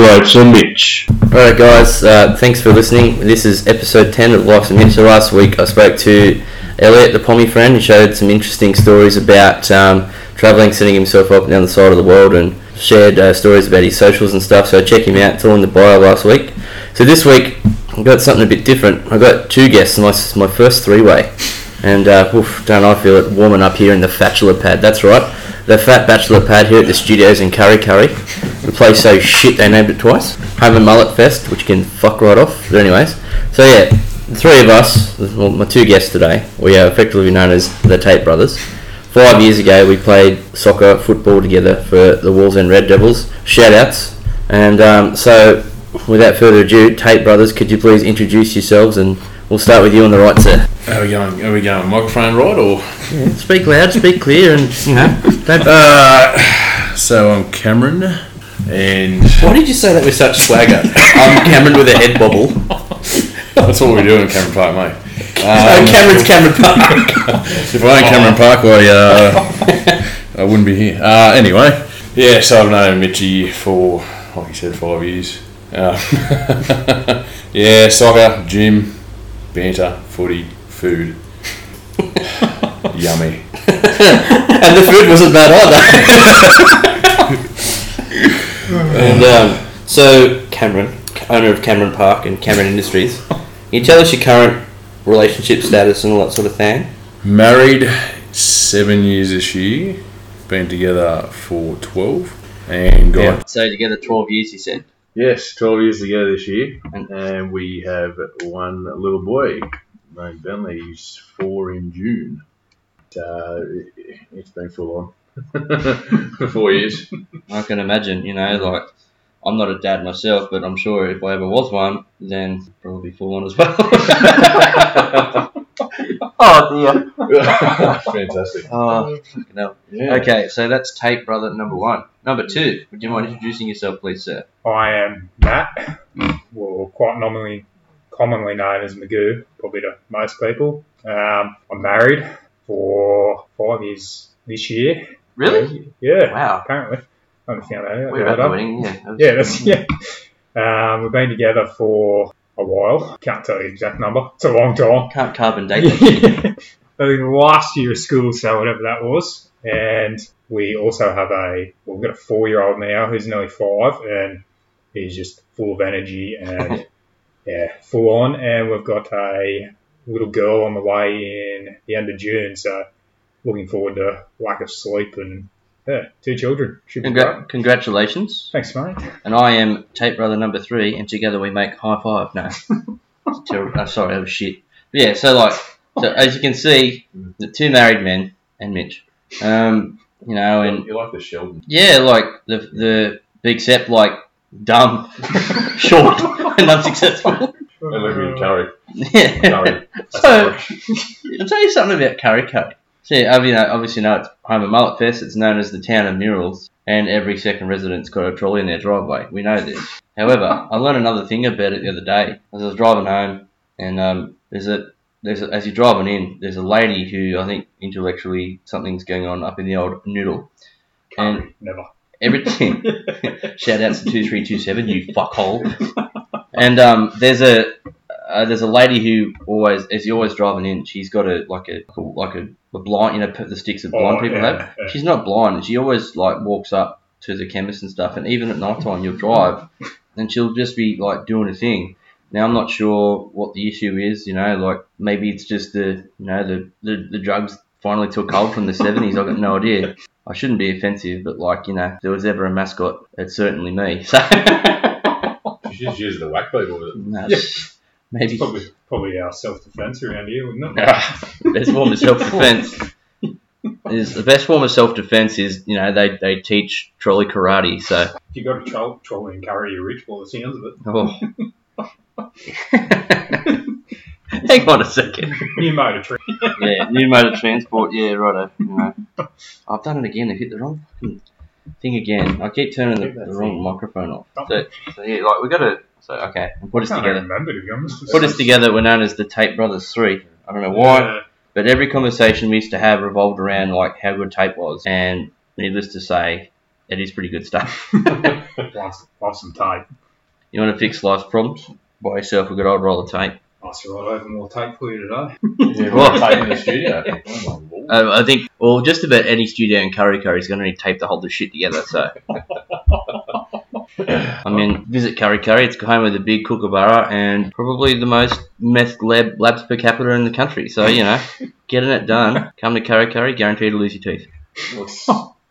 Heavyweights and Mitch. Alright, guys, uh, thanks for listening. This is episode 10 of Life's and Mitch. So last week I spoke to Elliot, the Pommy friend, who showed some interesting stories about um, travelling, setting himself up and down the side of the world, and shared uh, stories about his socials and stuff. So check him out. It's all in the bio last week. So this week I've got something a bit different. I've got two guests, my, my first three way. And uh, oof, don't I feel it warming up here in the bachelor pad? That's right, the fat bachelor pad here at the studios in Kurri Kurri. The place so shit they named it twice. Home and Mullet Fest, which can fuck right off. But anyways, so yeah, the three of us, well, my two guests today, we are effectively known as the Tape Brothers. Five years ago, we played soccer, football together for the Wolves and Red Devils. Shout outs. And um, so, without further ado, Tape Brothers, could you please introduce yourselves and we'll start with you on the right, sir. How are we going? Are we going microphone right or? Speak loud, speak clear, and you know. Don't, Uh, so I'm Cameron, and why did you say that with such swagger? I'm Cameron with a head bobble. that's what we do in Cameron Park, mate. Oh, Um, Cameron's Cameron Park. if I ain't Cameron Park, I uh, I wouldn't be here. Uh, anyway, yeah. So I've known Mitchy for, like you said, five years. Uh, yeah, soccer, gym, banter, footy, food. Yummy. and the food wasn't bad either. And um, so, Cameron, owner of Cameron Park and Cameron Industries, can you tell us your current relationship status and all that sort of thing? Married seven years this year. Been together for twelve, and got So together, twelve years, you said. yes, twelve years together this year, And- and we have one little boy named Bentley. He's four in June. Uh, it's been full on for four years. I can imagine. You know, like I'm not a dad myself, but I'm sure if I ever was one, then probably full on as well. oh dear. Fantastic. Oh, fucking hell. Yeah. Okay, so that's tape brother number one. Number two, would you mind introducing yourself, please, sir? I am Matt, well, quite nominally, commonly known as Magoo, probably to most people. Um, I'm married for five years this year. Yeah, Wow. apparently. I haven't found out. We're about the wedding, yeah. That Yeah, that's, yeah. Um, we've been together for a while. Can't tell you the exact number. It's a long time. Can't carbon date. I think the last year of school, so whatever that was. And we also have a, well, we've got a four year old now who's nearly five, and he's just full of energy and, yeah, full on. And we've got a little girl on the way in the end of June, so looking forward to lack of sleep and, yeah, two children. Should be great. Congratulations. Thanks, mate. And I am tape brother number three, and together we make high five. No. It's terrible. Oh, sorry, that was shit. But yeah, so like, so as you can see, the two married men and Mitch. Um, you know, and you like the Sheldon? Yeah, like the the big Sep, like dumb, short, and unsuccessful. And living in Kurri. Yeah. Kurri. so I'll tell you something about Kurri Kurri. So yeah, you know, obviously now it's home of Mullet Fest. It's known as the town of murals, and every second resident's got a trolley in their driveway. We know this. However, I learned another thing about it the other day. As I was driving home, and um, there's a there's a, as you're driving in, there's a lady who I think intellectually something's going on up in the old noodle, and Never. everything. Shout out to two three two seven, you fuckhole. And um, there's a uh, there's a lady who always, as you're always driving in, she's got a like a like a, a blind, you know, the sticks that blind Oh, people yeah, have. yeah. She's not blind, and she always like walks up to the chemist and stuff. And even at night time, you'll drive, and she'll just be like doing a thing. Now I'm not sure what the issue is. You know, like maybe it's just the you know the the, the drugs finally took hold from the 70s. I've got no idea. I shouldn't be offensive, but like you know, if there was ever a mascot, it's certainly me. So You just use the whack people with it. no, Yeah. Maybe Probably, probably our self defence around here, wouldn't it? best form of self defense is the best form of self defense is you know they, they teach trolley karate. So If you got a troll, trolley and Kurri, you're rich. Well, the sounds of it. oh. hang on a second. New motor tree. Yeah, new mode of transport. Yeah, righto. You know, I've done it again. I hit the wrong fucking thing again. I keep turning the, the wrong microphone off. So, so yeah, like we got to. So okay, we'll put us together. remember to be honest. Put us together. We're known as the Tape Brothers Three. I don't know why. Yeah. But every conversation we used to have revolved around like how good tape was, and needless to say, it is pretty good stuff. Life's some tape. You want to fix life's problems? Buy yourself a good old roll of tape. Nice to write over more tape for you today. Yeah, tape in the studio. Oh. Uh, I think, well, just about any studio in Kurri Kurri is going to need tape to hold the shit together. So, I mean, visit Kurri Kurri. It's home of the big kookaburra and probably the most meth lab labs per capita in the country. So, you know, getting it done. Come to Kurri Kurri, guaranteed to lose your teeth. Well, it's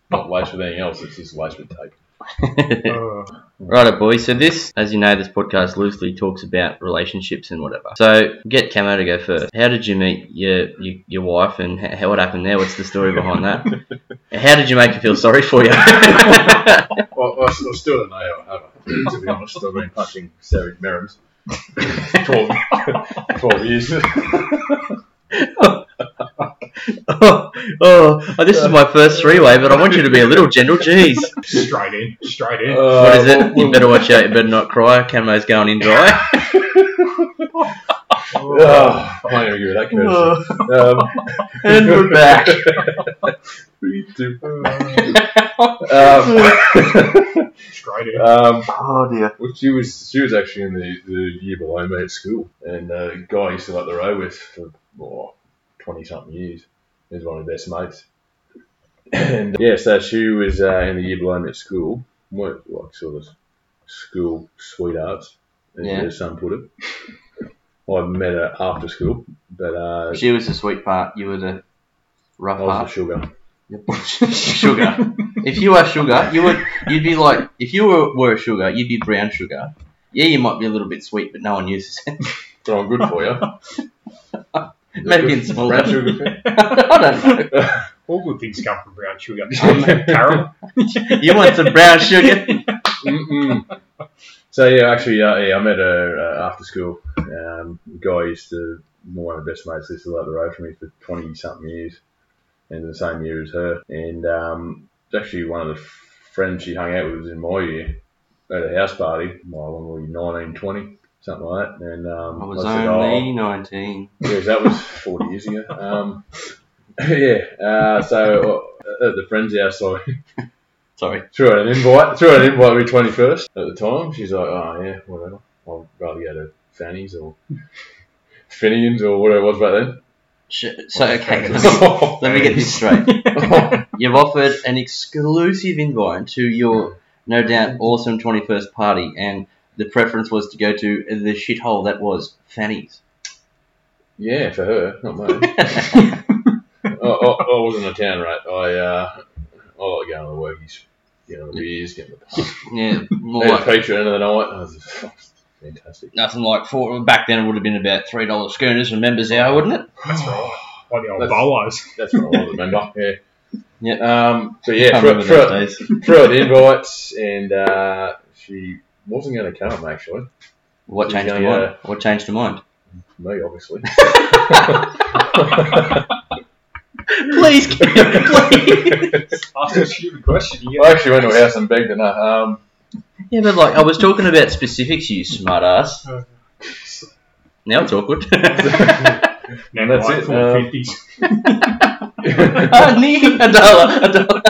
not laced with anything else, it's just laced with tape. Uh, Righto, boys. So this, as you know, this podcast loosely talks about relationships and whatever. So get Camo to go first. How did you meet your your, your wife, and how, what happened there? What's the story behind that? How did you make her feel sorry for you? Well, I, I still don't know how it happened, to be honest. I've been punching Savage Merrims 12, 12 years. Oh, oh, this is my first three-way, but I want you to be a little gentle. Jeez. straight in, straight in. What is it? Uh, You better watch out. You better not cry. Camo's going in dry. Oh, I'm not going to give that courtesy. Um, and we're back. Three, two. um, straight in. um, Oh dear. well, she was she was actually in the, the year below me at school, and uh, a guy I used to like the row with for oh, 20 something years. He was one of the best mates. And yeah, so she was uh, in the year below me at school, weren't like sort of school sweethearts, as Yeah. son put it. I met her after school, but uh, She was the sweet part. You were the rough I was part. the sugar. sugar. If you are sugar, you would you'd be like if you were, were a sugar, you'd be brown sugar. Yeah, you might be a little bit sweet, but no one uses it. But I'm good for you. Maybe in small brown sugar. I don't know. All good things come from brown sugar. Carol. You want some brown sugar? Mm-mm. So yeah, actually, uh, yeah, I met her uh, after school. Um, the guy used to one of the best mates used to live the road from me for twenty something years, and the same year as her. And um, it's actually one of the friends she hung out with was in my year at a house party. Well, when we were 19, 20, something like that. And um, I was said, only nineteen. oh, yeah, that was forty years ago. Um, yeah, uh, so uh, at the friend's house, I Sorry. threw an invite. Threw an invite twenty first at the time. She's like, oh yeah, whatever. I'd rather go to Fanny's or Finian's or whatever it was back then. So okay, let me, let me get this straight. You've offered an exclusive invite to your no doubt awesome twenty first party, and the preference was to go to the shithole that was Fanny's. yeah, for her, not me. I, I, I wasn't a town rat. I uh, I like going to the workies, getting the beers, getting the pub. Yeah, more Had a like pizza the end of the night. Oh, it was fantastic. nothing like four. Back then, it would have been about three dollars schooners from members hour, wouldn't it? That's right. Like the old That's- bolos. That's what I was remember. Yeah. Yeah. Um. So yeah, I threw, remember threw, those days. threw out invites, and uh, she wasn't going to come actually. What changed your yeah. mind? What changed your mind? Me, obviously. Please, please. Ask a stupid question. You I get actually went to a house and begged her. Um, Yeah, but like I was talking about specifics, you smart ass. Now it's awkward. now That's it, full um, I need a dollar, a dollar.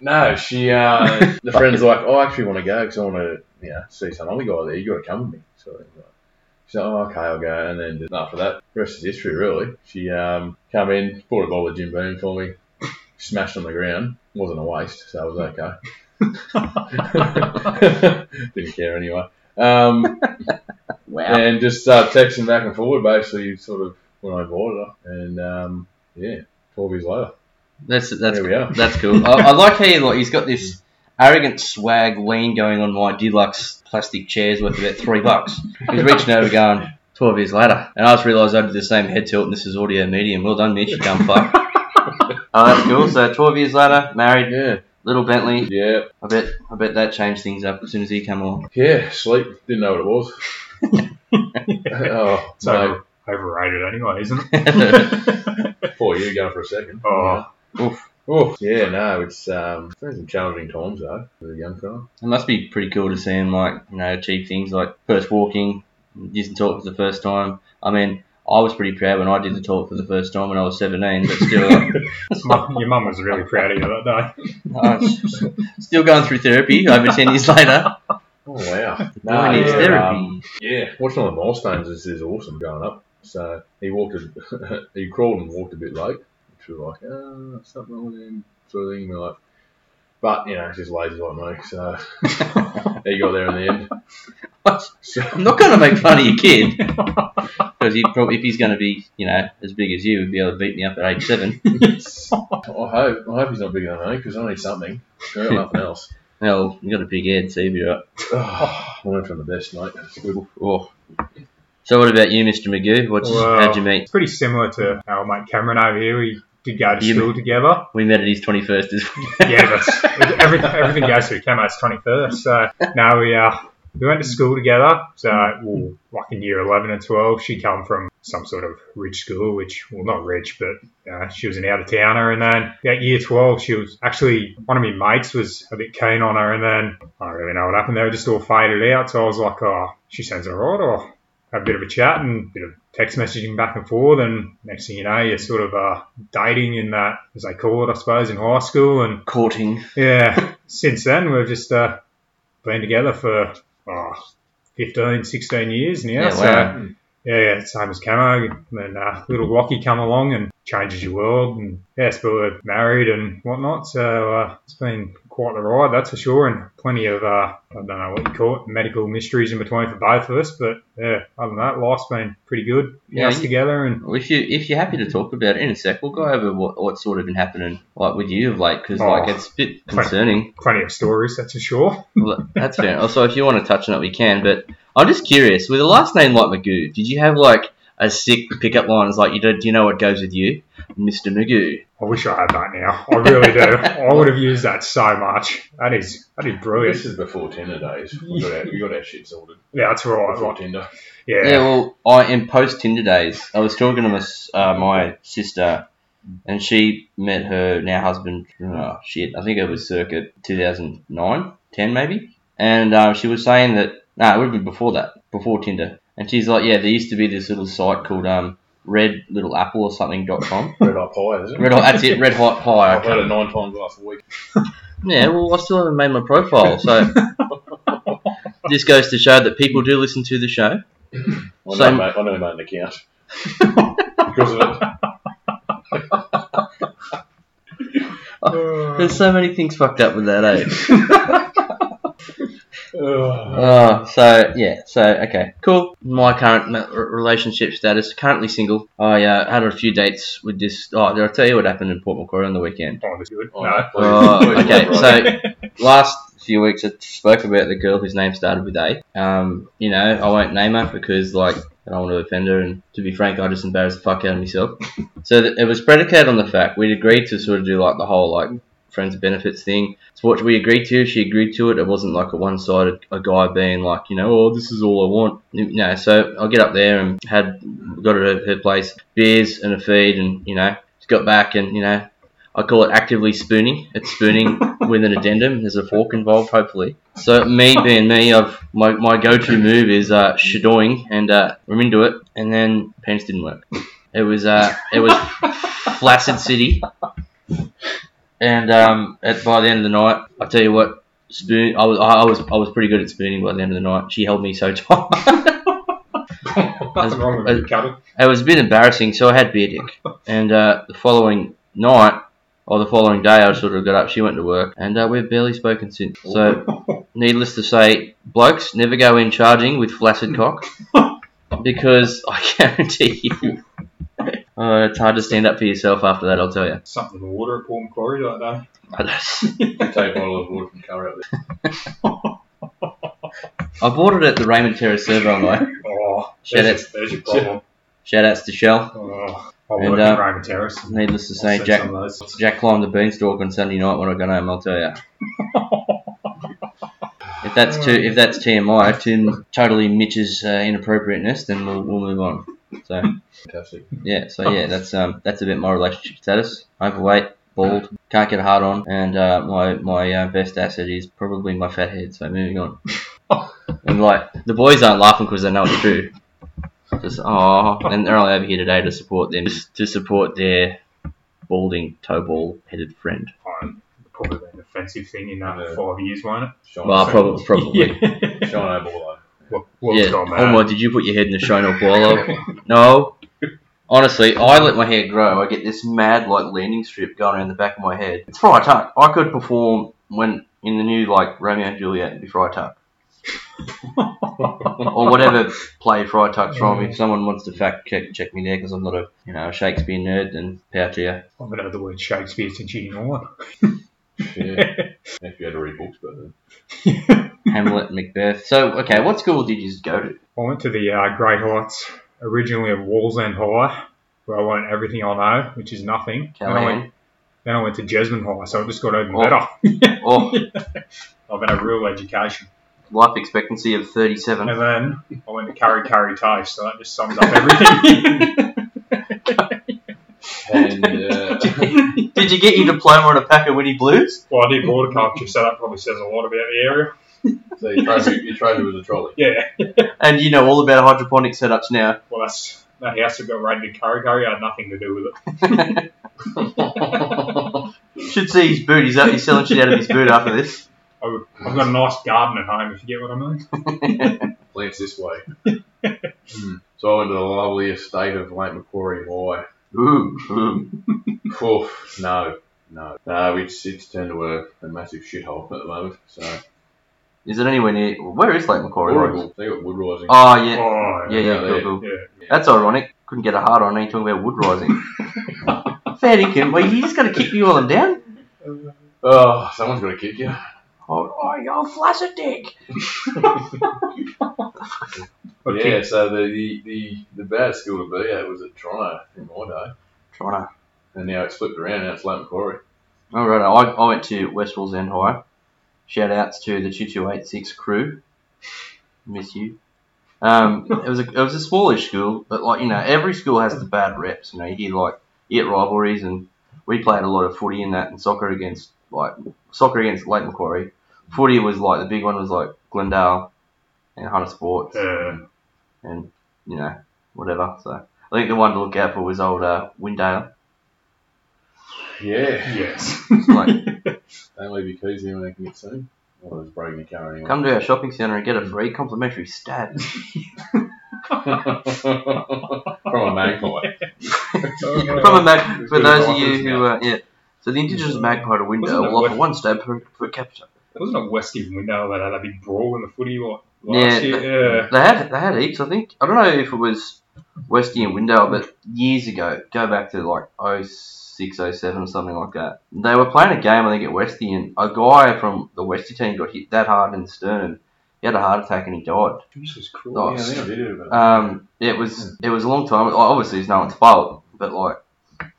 no, she. Uh, the friend's like, oh, I actually want to go because I want to, you know, see some other guy there. You got to come with me. So like, she's like, oh, okay, I'll go. And then after that, the rest is history, really. She um, come in, bought a bottle of Jim Beam for me, smashed on the ground. Wasn't a waste, so it was okay. Didn't care anyway. Um, Wow. and just started texting back and forward, basically, sort of when I invited her. And um, yeah, 12 years later, That's that's here we are. that's cool. I, I like how he, like he's got this arrogant swag lean going on my deluxe plastic chairs worth about three bucks. He's reaching over going. 12 years later. And I just realised I did the same head tilt and this is audio medium. Well done, Mitch, you dumb fuck. oh, that's cool. So 12 years later, married, Yeah, little Bentley. yeah, I bet I bet that changed things up as soon as he came along. yeah. Sleep. Didn't know what it was. oh, So no. overrated anyway, isn't it? Four years going for a second. Oh. Oof. Oh, yeah, no, it's um, it's been some challenging times though for the young fella. It must be pretty cool to see him like you know achieve things like first walking, using talk for the first time. I mean, I was pretty proud when I did the talk for the first time when I was 17, but still, uh, Your mum was really proud of you that day. I still going through therapy over 10 years later. Oh wow! Needs yeah, therapy. um, yeah, watching all the milestones is, is awesome growing up. So he walked, a, he crawled and walked a bit late, which was like, ah, oh, something wrong with him, sort of thing. We're like, but you know, he's just lazy like me, so he got there in the end. So, I'm not going to make fun of your kid because he probably, if he's going to be, you know, as big as you, he'd be able to beat me up at age seven. I hope, I hope he's not bigger than me because I need something. I got nothing else. Well, you got a big head, so you'll be right. Oh, I learned from the best, mate. Squibble. Oh. So what about you, Mr. Magoo? What's Well, how'd you meet? It's pretty similar to our mate Cameron over here. We did go to You- school together. We met at his 21st as well. Yeah, that's every, everything goes through Camo's 21st. So now we uh we went to school together. So well, like in year 11 and 12, she come from some sort of rich school, which well not rich, but uh, she was an out of towner. And then at year 12, she was actually one of my mates was a bit keen on her, and then I don't really know what happened. They were just all faded out. So I was like, oh, she sounds alright. Or have a bit of a chat and a bit of text messaging back and forth, and next thing you know, you're sort of uh, dating in that, as they call it, I suppose, in high school, and courting. yeah, since then we've just uh, been together for oh, 15, 16 years now. Yeah, so wow. yeah, yeah, same as Camo. And uh, little Rocky come along and changes your world. And yes, but we're married and whatnot. So uh, it's been quite the ride, that's for sure. And plenty of uh, I don't know what you call it, medical mysteries in between for both of us. But yeah, other than that, life's been pretty good. Yeah, us together and Well, if you if you're happy to talk about it in a sec, we'll go over what what's sort of been happening like with you of late because Oh. like it's a bit concerning. plenty of stories, that's for sure. Well, That's fair. Also, if you want to touch on it, we can. But I'm just curious. With a last name like Magoo, did you have like a sick pickup line? It's like, you do, do you know what goes with you, Mister Magoo? I wish I had that now. I really do. I would have used that so much. That is that is brilliant. This is before Tinder days. We got our, we got our shit sorted Yeah, that's right. before Like, Tinder. yeah. Yeah. well, I in post Tinder days, I was talking to my uh, my sister, and she met her now husband. Oh shit, I think it was circa 2009, 10 maybe. And uh, she was saying that no, it would have been before that, before Tinder. And she's like, yeah, there used to be this little site called um, Red Little Apple or something dot com. Red hot pie, isn't it? Red Hot, that's it, Red Hot Pie. I've had it nine times last week. Yeah, well, I still haven't made my profile, so this goes to show that people do listen to the show. I know, Same- mate, I know made an account because of it. There's so many things fucked up with that, eh? Oh, so yeah, so okay, cool. My current ma- relationship status: currently single. I uh, had a few dates with this. Oh, did I tell you what happened in Port Macquarie on the weekend? Oh, that's good. Oh, no. Oh, okay, so last few weeks I spoke about the girl whose name started with A. Um, you know, I won't name her because like I don't want to offend her, and to be frank, I just embarrassed the fuck out of myself. So th- it was predicated on the fact we'd agreed to sort of do like the whole like friends benefits thing. It's what we agreed to. She agreed to it. It wasn't like a one-sided a guy being like, you know, oh, this is all I want. You know, so I get up there and had got her at her place, beers and a feed, and you know, just got back and you know, I call it actively spooning. It's spooning with an addendum. There's a fork involved, hopefully. So me being me, I've my, my go-to move is uh, shadoing, and uh, I'm into it. And then pants didn't work. It was uh, it was flaccid city, and um, at, by the end of the night, I tell you what, spoon. I was I was I was pretty good at spooning by the end of the night. She held me so tight. Nothing wrong with it. It was a bit embarrassing, so I had beer dick. And uh, the following night, or the following day, I sort of got up. She went to work, and uh, we've barely spoken since. So, needless to say, blokes never go in charging with flaccid cock, because I guarantee you, uh, it's hard to stand up for yourself after that. I'll tell you. Something in the water at Port Macquarie that day. Take a bottle of water from Kurri there. I bought it at the Raymond Terrace server online. Oh, Shit, there's, there's your problem. Shout outs to Shell. Oh, I And, uh, at Raymond Terrace. Needless to say, Jack some of those. Jack climbed the beanstalk on Sunday night when I got home. I'll tell you. If that's too, if that's TMI, to totally Mitch's uh, inappropriateness, then we'll, we'll move on. So Fantastic. yeah, so yeah, that's um that's a bit my relationship status. Overweight, bald, can't get hard on, and uh, my my uh, best asset is probably my fat head. So moving on. and like the boys aren't laughing because they know it's true. Just oh, and they're only over here today to support them, just to support their balding toe ball headed friend. Fine. Probably an offensive thing in uh, five years, won't it? Shine, Well, probably, probably. Yeah. shine What, yeah. Oh my! Did you put your head in the Shona Paulo? no. Honestly, I let my hair grow. I get this mad like landing strip going around the back of my head. It's Friar Tuck. I could perform when in the new like Romeo and Juliet and be Friar Tuck. or whatever play Friar Tuck's from. If someone wants to fact check check me there because I'm not a you know a Shakespeare nerd, then power to you. I haven't heard the word Shakespeare since year nine. Yeah. if you had to read books, but then. Hamlet, Macbeth. So okay, what school did you go to? I went to the uh, Great Heights, originally of Wallsend High, where I learned everything I know, which is nothing. Then I, went, then I went to Jesmond High, so it just got even Oh. better. Oh, I've had a real education. life expectancy of 37. And then I went to Kurri Kurri Toast, so that just sums up everything. And uh, Did you get your diploma on a pack of Winnie Blues? well, I did horticulture, so that probably says a lot about the area. so your trophy, your trophy was a trolley. Yeah. And you know all about hydroponic setups now. Well, that's that house that got raided Kurri Kurri I had nothing to do with it. Should see his boot. He's, he's selling shit out of his boot after this. I- I've got a nice garden at home, if you get what I mean. Plants this way. Hmm. So I went to the lovely estate of Lake Macquarie High. Ooh, ooh. Oof, no, no. No, it's, it's turned to a, a massive shithole at the moment. So, Is it anywhere near? Where is Lake Macquarie? horrible. They got Woodrising. Oh yeah, Oh, yeah, yeah, yeah, cool, cool. yeah. That's ironic. Couldn't get a hard on. Ain't talking about wood rising. Fair dinkum. Well, you just got to kick me while I'm down. Oh, someone's got to kick you. Oh, oh you're flaccid dick. But Yeah, so the, the, the, the bad school to be at was at Toronto in my day. Trying to. And now it's flipped around, now it's Lake Macquarie. All right, I, I went to West Wallsend High. Shout outs to the 2286 crew. Miss you. Um, it was a it was a smallish school, but like you know, every school has the bad reps. You know, you hear like you get rivalries, and we played a lot of footy in that, and soccer against like soccer against Lake Macquarie. Footy was like the big one was like Glendale and Hunter Sports, Uh, and you know whatever. So I think the one to look out for was old uh, Windale. Yeah. yes. Like, Don't leave your keys here when they can get seen. Well, there's breaking your car anyway. come to our shopping centre and get a free complimentary stat. From a magpie. From a mag- for those of you who, uh, yeah. So the indigenous magpie to Windale Wasn't it will offer West- one stab per, per capita. Wasn't it Westy Windale that had that big brawl in the footy like Yeah, last year? Yeah. They had they had heaps. I think I don't know if it was Westy and Windale, but years ago, go back to like 06, 07 or something like that. They were playing a game, I think, at Westy, and a guy from the Westy team got hit that hard in the sternum. He had a heart attack and he died. This was cruel. Oh, Yeah, I think I did it. Um, it was it was a long time. Obviously, it's no one's fault, but like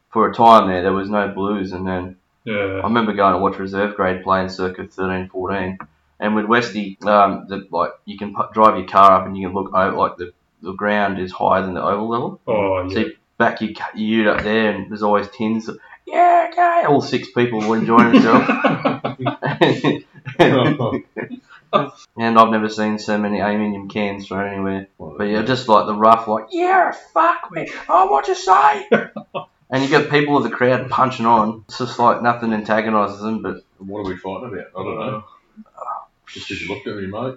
for a time there, there was no blues, and then yeah. I remember going to watch reserve grade play in circa 13, 14. And with Westy, um, the, like you can pu- drive your car up and you can look over, like the, the ground is higher than the oval level. Oh, So yeah. you back your, ca- your ute up there, and there's always tins. Of, yeah, okay. All six people will enjoy themselves. and I've never seen so many aluminium cans thrown anywhere. But yeah, just like the rough, like, yeah, fuck me. Oh, what you say? and you got people of the crowd punching on. It's just like nothing antagonises them, but what are we fighting about? I don't know. Just because you looked at me, mate.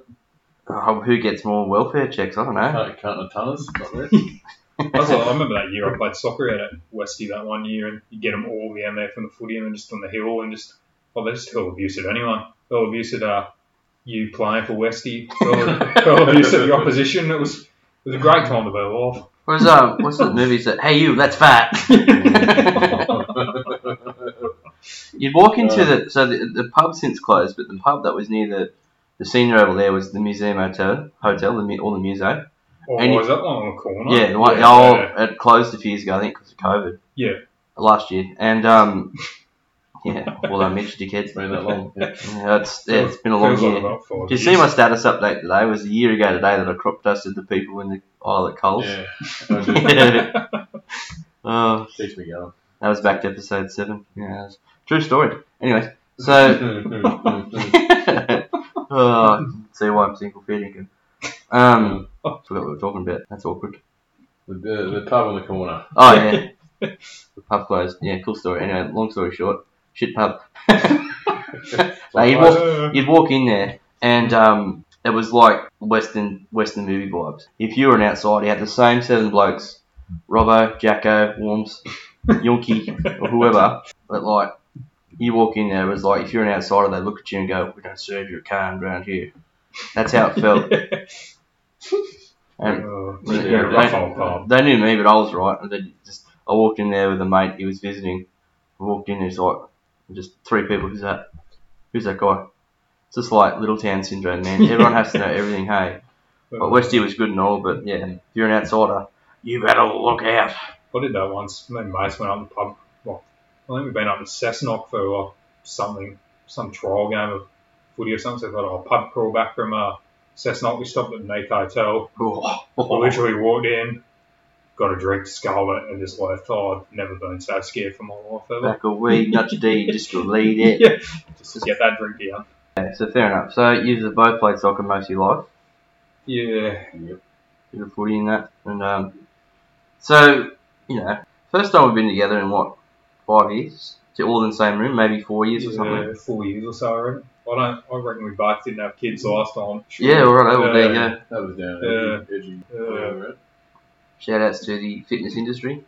uh, who gets more welfare checks? I don't know. Can't, can't the tonners. Not there. I, was like- remember that year I played soccer out at Westy that one year, and you get them all down there from the footy and then just on the hill, and just oh, they're just hell abusive anyway. Hell abusive uh, you playing for Westy, hell, hell abusive the opposition. It was it was a great time to be alive. What's um, what's the movie that? Hey, you, that's fat. You'd walk into the so the, the pub since closed, but the pub that was near the the senior over there was the museum hotel, hotel, the, mu- or the museo. Oh, And was that one on the corner? Yeah, the one, yeah, oh, yeah. it closed a few years ago, I think, because of COVID. Yeah. Last year, and um, yeah, well, I Mitch dickheads. It's been that long. Yeah. Yeah, it's yeah, it's been a long Feels like year. about Did you see my status update today? It was a year ago today that I crop dusted the people in the aisle at Coles. Yeah. I. Oh, Keeps me going. that was back to episode seven. Yeah, that's- true story. Anyways, so oh, see why I'm single feeding. Um, forgot what we were talking about. That's awkward. The, the, the pub on the corner. Oh yeah, the pub closed. Yeah, cool story. Anyway, long story short, shit pub. No, you'd walk, Uh, you'd walk in there, and um, it was like Western Western movie vibes. If you were an outsider, you had the same seven blokes, Robbo, Jacko, Worms, Yunky, or whoever. But like, you walk in there, it was like if you're an outsider, they look at you and go, "We don't serve your kind around here." That's how it felt. And uh, Yeah, yeah, rough they- old pub. they knew me, but I was right. And they just, I walked in there with a mate. He was visiting. I walked in. He's like, just three people. Who's that? Who's that guy? It's just like little town syndrome, man. Everyone has to know everything. Hey, but Westie was good and all, but yeah, if you're an outsider, you better look out. I did that once. And mates went up the pub. Well, I think we've been up to Cessnock for like something, some trial game of footy or something. So I thought, oh, pub crawl back from uh, Cessnock. We stopped at the Neath Hotel. I literally walked in, got a drink, sculled it, and just left. Oh, I've never been so scared for my life ever. Back a weed, not D, just delete it. Yeah, just to get that drink down. Yeah, so fair enough. So you've both played soccer most of your life. Yeah, bit of footy in that. And um, so, you know, first time we've been together in what, five years? To all in the same room, maybe four years or something. yeah, four years or so. I don't. I reckon we both didn't have kids last time. Yeah, all right, well, there you go. That was down Yeah. edgy, edgy Yeah. Shout outs to the fitness industry.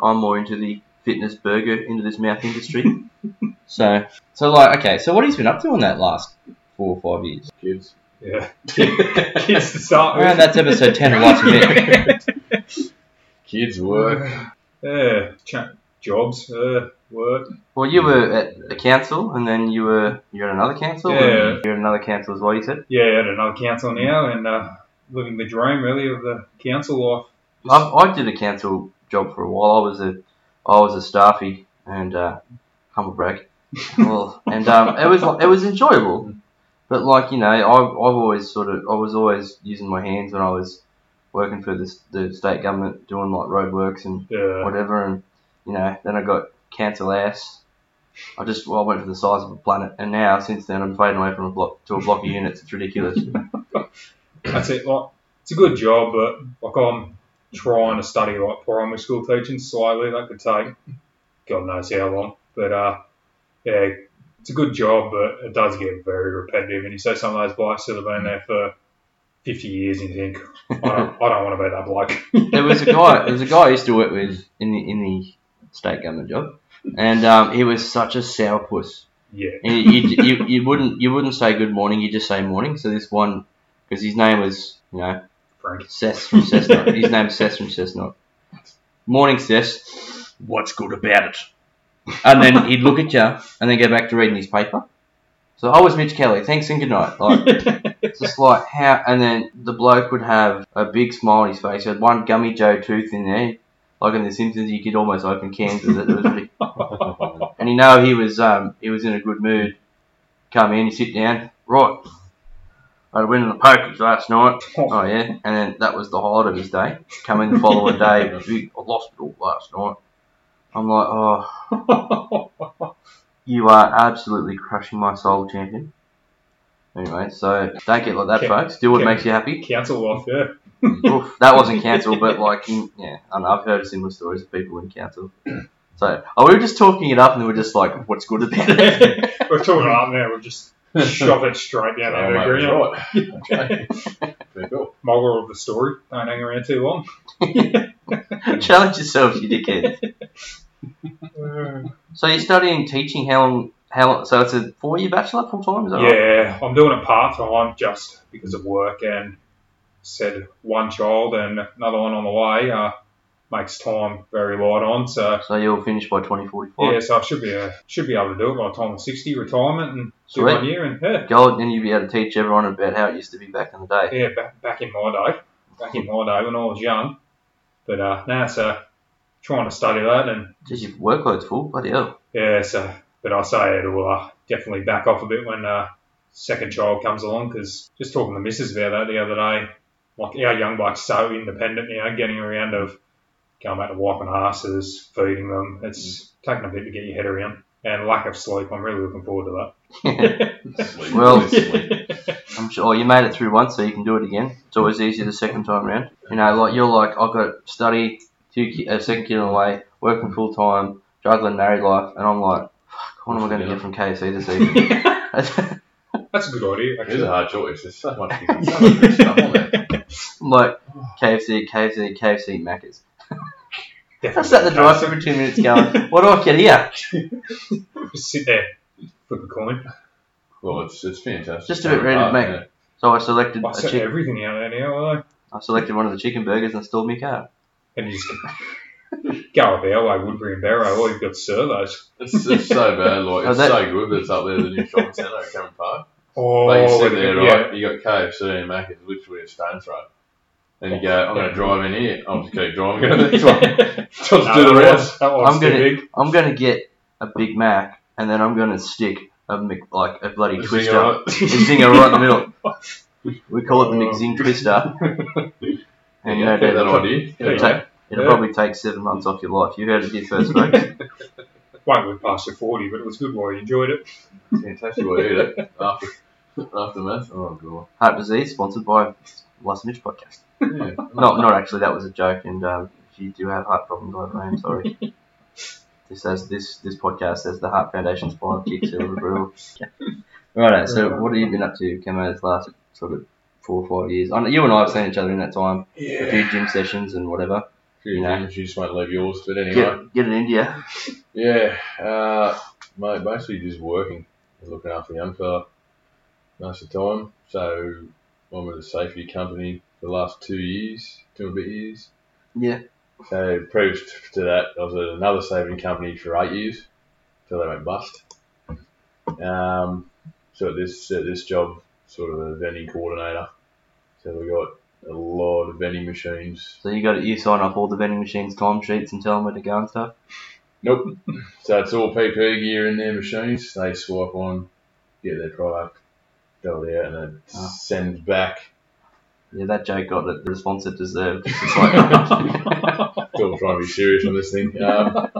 I'm more into the fitness burger into this mouth industry. so, so like, okay, so what he's been up to in that last four or five years? Kids. Yeah, kids to start with. Well, that's episode 10 of Life's a Myth. Kids work. Yeah, cha- jobs, uh, work. Well, you were at a council, and then you were you're at another council. Yeah. You're at another council as well. You said. Yeah, at another council now, and uh, living the dream really of the council life. I, I did a council job for a while. I was a I was a staffy and uh, humble brag. well, and um, it was it was enjoyable, but like you know, I I've always sort of I was always using my hands when I was working for the the state government doing like roadworks and Yeah, whatever, and you know, then I got council ass. I just well, I went for the size of a planet, and now since then I'm fading away from a block to a block of units. It's ridiculous. that's it. Like, it's a good job, but like I'm trying to study like primary school teaching slowly. That could take God knows how long, but uh, yeah, it's a good job, but it does get very repetitive. And you see some of those blokes that have been there for 50 years, and you think, I don't, I don't want to be that bloke. there was a guy. There was a guy I used to work with in the in the state government job, and um, he was such a sourpuss. yeah, And you, you, you, wouldn't you wouldn't say good morning. You just say morning. So this one, because his name was you know Frank. Seth from Cessnock. his name's Seth from Cessnock. Morning, Seth. What's good about it? And then he'd look at you and then go back to reading his paper. So I was Mitch Kelly. Thanks and good night. Like, it's just like how, and then the bloke would have a big smile on his face. He had one gummy Joe tooth in there, like in The Simpsons. You could almost open cans with it. it was really, and you know he was um he was in a good mood. Come in, you sit down, right. I went in the pokies last night. Oh yeah, and then that was the highlight of his day. Come in the following day, I lost it all last night. I'm like, oh, you are absolutely crushing my soul, champion. Anyway, so don't get like that, Okay. folks. Do what Okay. makes you happy. Council life, yeah. Oof, that wasn't cancelled, but like, in, yeah, I know, I've heard similar stories of people in council. So, oh, we were just talking it up, and we were just like, what's good about it? We're talking up now, we'll just shove it straight down Yeah, the mate, ground. right. Okay. Very cool. Moral of the story, don't hang around too long. Challenge yourself, you dickhead. So you're studying teaching. How long? How long? So it's a four-year bachelor, full time. Is that right? Yeah, I'm doing it part time just because of work and said one child and another one on the way uh, makes time very light on. So So you'll finish by 2045. yeah, so I should be uh, should be able to do it by the time I'm 60, retirement, and do one year. And yeah, Gold, then you'll be able to teach everyone about how it used to be back in the day. yeah, back, back in my day, back in my day when I was young. But uh, now, so trying to study that and Jeez, your workload's full. Bloody hell. Yeah, so but I say it'll uh, definitely back off a bit when uh, second child comes along because just talking to Mrs. about that the other day, like our young bloke's so independent now, getting around of going back to wiping asses, feeding them. It's mm. taking a bit to get your head around. And lack of sleep, I'm really looking forward to that. Well- Sleep. I'm sure. Oh, you made it through once, so you can do it again. It's always easier the second time round. You know, like you're like I've got to study, two ki- a second kid on the way, working full time, juggling married life, and I'm like, fuck, what am I going to get from KFC this evening? That's a good idea. It is a hard choice. There's so much, so much good stuff on there. I'm like KFC, KFC, KFC, Macca's. I sat in the drive for two minutes going, what do I get here? Just sit there, flip a coin. Well, it's it's fantastic. Just a bit random, to make- So I selected I a set chick- everything out there now, are they? I selected one of the chicken burgers and stole my car. And you just go up our way, Woodbury and Barrow, all you've got servos. It's, it's so bad. Like Oh, it's that- so good that it's up there, the new shopping centre at Cameron Park. Oh, Like you sit there, the- right? You got KFC and Mac is literally a stone's throw. And you go, I'm going to drive in here. I'll just keep driving. Go to the next one. Just No, do the rest. one's- that one's I'm gonna- I'm going to get a Big Mac and then I'm going to stick a Mc, like a bloody The twister. zinger, A zinger right in the middle. We call it the McZing oh. Twister. And Yeah, no get that idea. it'll, Yeah. take, it'll Yeah. probably take seven months off your life. You heard it here first, folks. Won't live past your 40, but it was good while you enjoyed it. Fantastic way to eat it after aftermath. Oh god. Heart disease, sponsored by Last Mitch podcast. Yeah. Not, not actually. That was a joke. And um, if you do have heart problems, I am sorry. this says this this podcast says the Heart Foundation sponsor kicks Silver Brew. Right. So what have you been up to, Camo, this last sort of four or five years? I know you and I have seen each other in that time. Yeah. A few gym sessions and whatever. Few Yeah. things, you just won't leave yours. But anyway. Get, get in India. Yeah, uh, mate, basically just working, looking after the young fella most of the time. So I'm with a safety company for the last two years, two and a bit years. Yeah. So previous to that, I was at another saving company for eight years till they went bust. Um, so at this at this job, sort of a vending coordinator. So we got a lot of vending machines. So you got you sign up all the vending machines time sheets and tell them where to go and stuff. Nope. So it's all PP gear in their machines. They swipe on, get their product, go there, and then Oh. send back. Yeah, that joke got the response it deserved. It's like, Still trying to be serious on this thing. Um,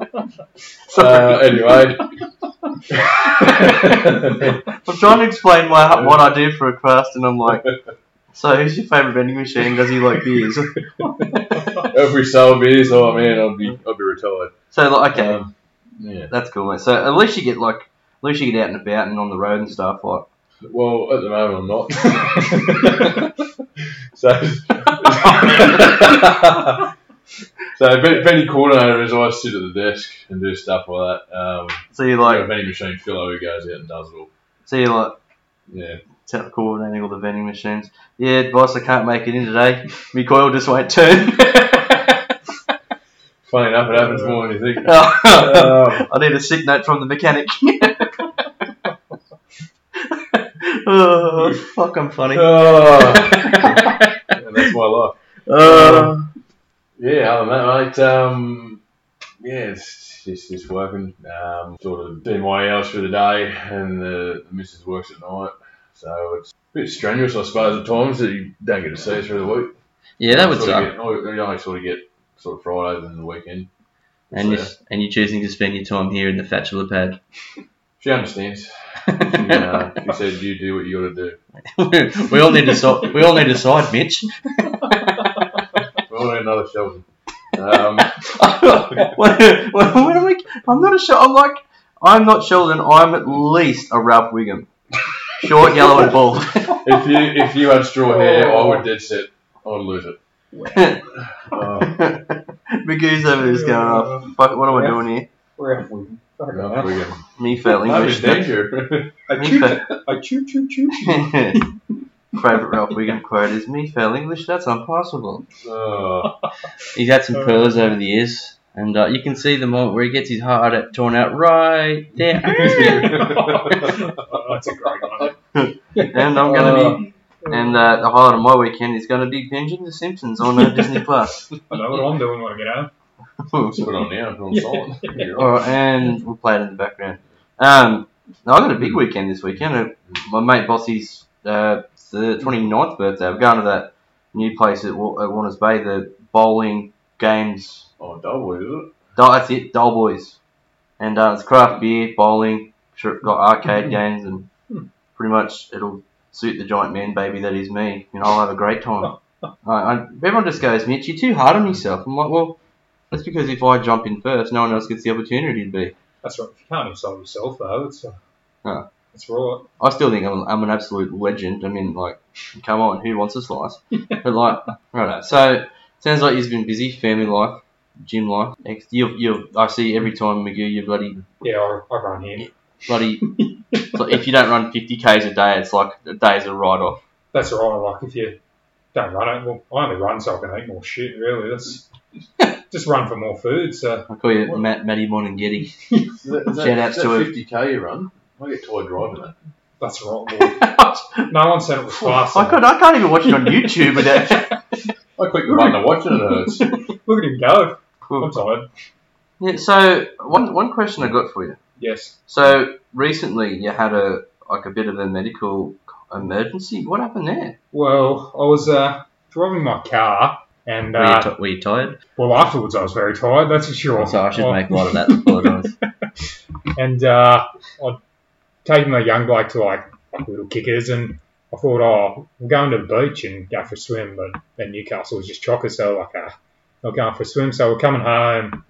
uh, anyway. I'm trying to explain my, what I do for a crust, and I'm like, so who's your favourite vending machine? Does he like beers? if we sold beers, oh man, I'd be I'll be retired. So like, okay, Um, yeah. that's cool. Mate. So at least you get like, at least you get out and about and on the road and stuff. Like, Well, at the moment I'm not. so. So, any coordinator is I sit at the desk and do stuff like that. Um, so you're like, any machine filler who goes out and does it all. so you're like, Yeah. set coordinating all the vending machines. Yeah, boss, I can't make it in today. My coil just won't turn. Funny enough, it happens more than you think. I need a sick note from the mechanic. Oh, fuck, I'm funny. Oh, and that's my life. Uh, Yeah, other than that, mate, um, yeah, it's just, just working. Um, sort of doing my hours through the day, and the, the missus works at night. So it's a bit strenuous, I suppose, at times that you don't get to see her through the week. yeah, that would sort of suck. Get, I only sort of get sort of Fridays and the weekend. And you So, and you're choosing to spend your time here in the Fatula pad. she understands. She, uh, she said, "You do what you got to do." we all need to side. We all need to side, Mitch. We all need another shelter. Um, what, what, what am I? I'm not a Sheldon. I'm like. I'm not Sheldon. I'm at least a Ralph Wiggum. Short, yellow, and bald. if you if you had straw hair, I would dead set. I'd lose it. Oh, Big goose over there's going off. Fuck, what am I doing here? We're out with Fucking no, hell. we can- Me fail No, English. it's danger. I Me choo, fa- I choo choo choo. Favourite Ralph Wiggum quote is Me fail English, that's impossible. oh, He's had some pearls over the years, and uh, you can see the moment where he gets his heart out- torn out right there. Oh, that's a great one. and I'm gonna be, and uh, the highlight of my weekend is gonna be binging The Simpsons on uh, Disney Plus. I know what I'm doing when I get home. Just put on now. Put on silent. All right. right, and we'll play it in the background. Um, no, I got a big weekend this weekend. Uh, my mate Bossy's uh, it's the 29th birthday. I'm going to that new place at, Wa- at Warners Bay, the bowling games. Oh, double, is it? Dol- That's it, Doll Boys. And uh, it's craft beer, bowling, sure, got arcade games, and pretty much it'll suit the giant man baby that is me, You know, I'll have a great time. I, I, everyone just goes, Mitch, you're too hard on yourself. I'm like, well, that's because if I jump in first, no one else gets the opportunity to be. That's right. If you can't insult yourself, though, it's, uh, Huh. that's right. I still think I'm, I'm an absolute legend. I mean, like, come on, who wants a slice? but like, right. So sounds like you've been busy, family life, gym life. You, you, I see every time McGee, you bloody, Yeah, I, I run here. bloody. so if you don't run 50 k's a day, it's like a day's a write off. That's right. Like, if you don't run it, well, I only run so I can eat more shit, really. That's just run for more food, so. I call you Matt, Matty Monongetti. Is that, is that, Shout out to it. 50k you run? I get tired driving that. That's wrong. boy. No one said it was fast. I, could, I can't even watch it on YouTube without. I click the to watch it and it hurts. Look at him go. I'm tired. Yeah, so one one question I got for you. Yes. So recently you had a like a bit of a medical emergency. What happened there? Well, I was uh, driving my car, and Were, you uh, were you tired? well, afterwards I was very tired. That's for sure. So I should Well, make light of that. Apologise. and uh, I'd taken my young bloke to like, like little kickers, and I thought, oh, we're going to the beach and go for a swim, but then Newcastle was just chocker, so like, uh, not going for a swim. So we're coming home,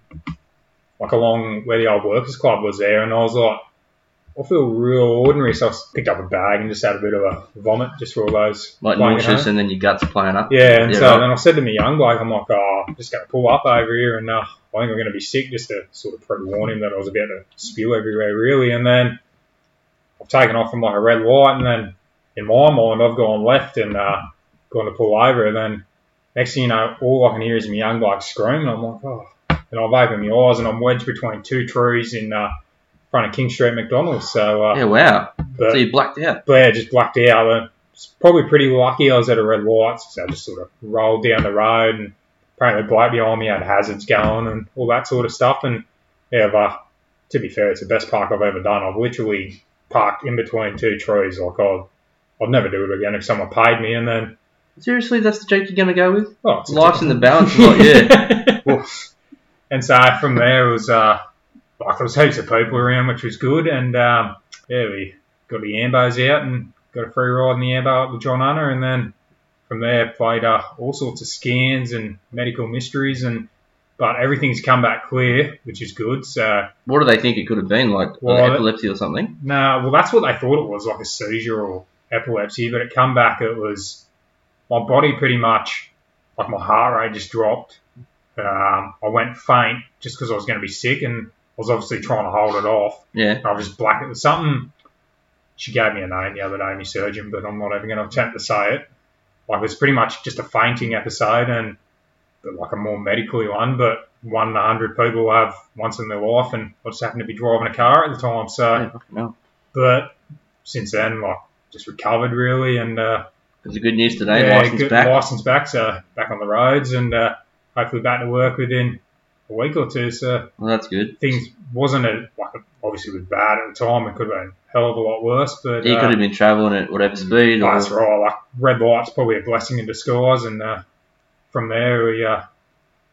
like along where the old workers club was there, and I was like, I feel real ordinary, so I picked up a bag and just had a bit of a vomit just for all those Like playing at nauseous home. and then your guts playing up. Yeah, and Yeah, so right. then I said to my young bloke, I'm like, oh, I'm just going to pull up over here and uh, I think I'm going to be sick just to sort of pre-warn him that I was about to spew everywhere, really. And then I've taken off from like a red light and then in my mind I've gone left and uh, gone to pull over and then next thing you know, all I can hear is my young bloke screaming. I'm like, oh. And I've opened my eyes and I'm wedged between two trees in uh, front of King Street McDonald's. So, uh, Yeah, wow. but, So you blacked out. but yeah, just blacked out. It's probably pretty lucky I was at a red light, so I just sort of rolled down the road and apparently the bloke behind me had hazards going and all that sort of stuff. And yeah, but to be fair, it's the best park I've ever done. I've literally parked in between two trees. Like I'd, I'd never do it again if someone paid me. And then Seriously, that's the joke you're gonna go with? oh, Life's in the balance. Like, yeah. and so from there it was uh, like there was heaps of people around, which was good. And um, yeah, we got the Ambos out and got a free ride in the Ambo up with John Hunter, and then from there played uh, all sorts of scans and medical mysteries, and but everything's come back clear, which is good. So What do they think it could have been? Like Well, epilepsy or something? no, well that's what they thought it was, like a seizure or epilepsy, but it come back it was my body pretty much like my heart rate just dropped. Um, I went faint just because I was going to be sick, and I was obviously trying to hold it off. Yeah. I was just black. It something. She gave me a name the other day, my surgeon, but I'm not even going to attempt to say it. Like it was pretty much just a fainting episode, and but like a more medically one. But one in a hundred people have once in their life, and I just happened to be driving a car at the time. So, yeah but since then, like just recovered really, and uh, There's a good news today. yeah, license good- back. license back, so back on the roads, and uh, hopefully back to work within a week or two. So Well, that's good. things wasn't a, like obviously it was bad at the time. It could have been a hell of a lot worse, but You uh, could have been travelling at whatever speed. Or, that's right. Like red light's probably a blessing in disguise, and uh, from there we uh,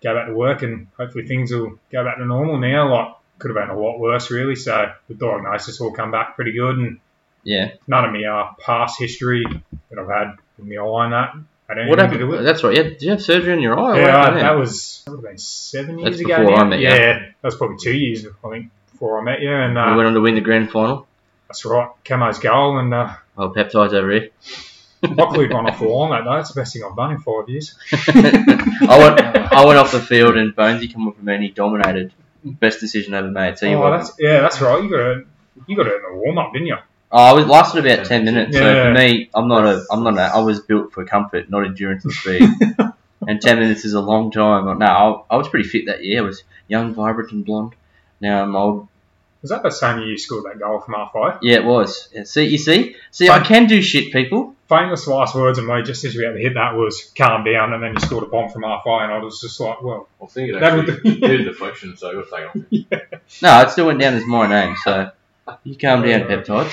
go back to work, and hopefully things will go back to normal now. Like could have been a lot worse, really. So the diagnosis will come back pretty good, and Yeah. none of my uh, past history that I've had in my eye and that. Had anything What happened? it. That's right. Yeah. Did you have surgery on your eye? Yeah, happened that was that would have been seven years That's ago. before now. I met you. Yeah, that was probably two years, I think, before I met you. And We uh, went on to win the grand final. that's right, Camo's goal, and uh, Oh, peptides over here. I cleared one off the line that day. It's the best thing I've done in five years. I went. I went off the field and Bonesy come up with me and he dominated. Best decision ever made. So you oh, what? that's yeah, that's right. You got to you got to in the warm up, didn't you? Oh, I was lasted about ten minutes. So Yeah. for me, I'm not a. I'm not a. I was built for comfort, not endurance and speed. and ten minutes is a long time. No, I, I was pretty fit that year. I was young, vibrant, and blonde. Now I'm old. Was that the same year you scored that goal from halfway? Yeah, it was. Yeah, see, you see, see, I can do shit, people. Famous last words of me just as we had to hit that was calm down, and then you scored a bomb from halfway, and I was just like, well, I think it That would- actually did a deflection, so I got to take off. No, it still went down as my name. So you calm down, peptide.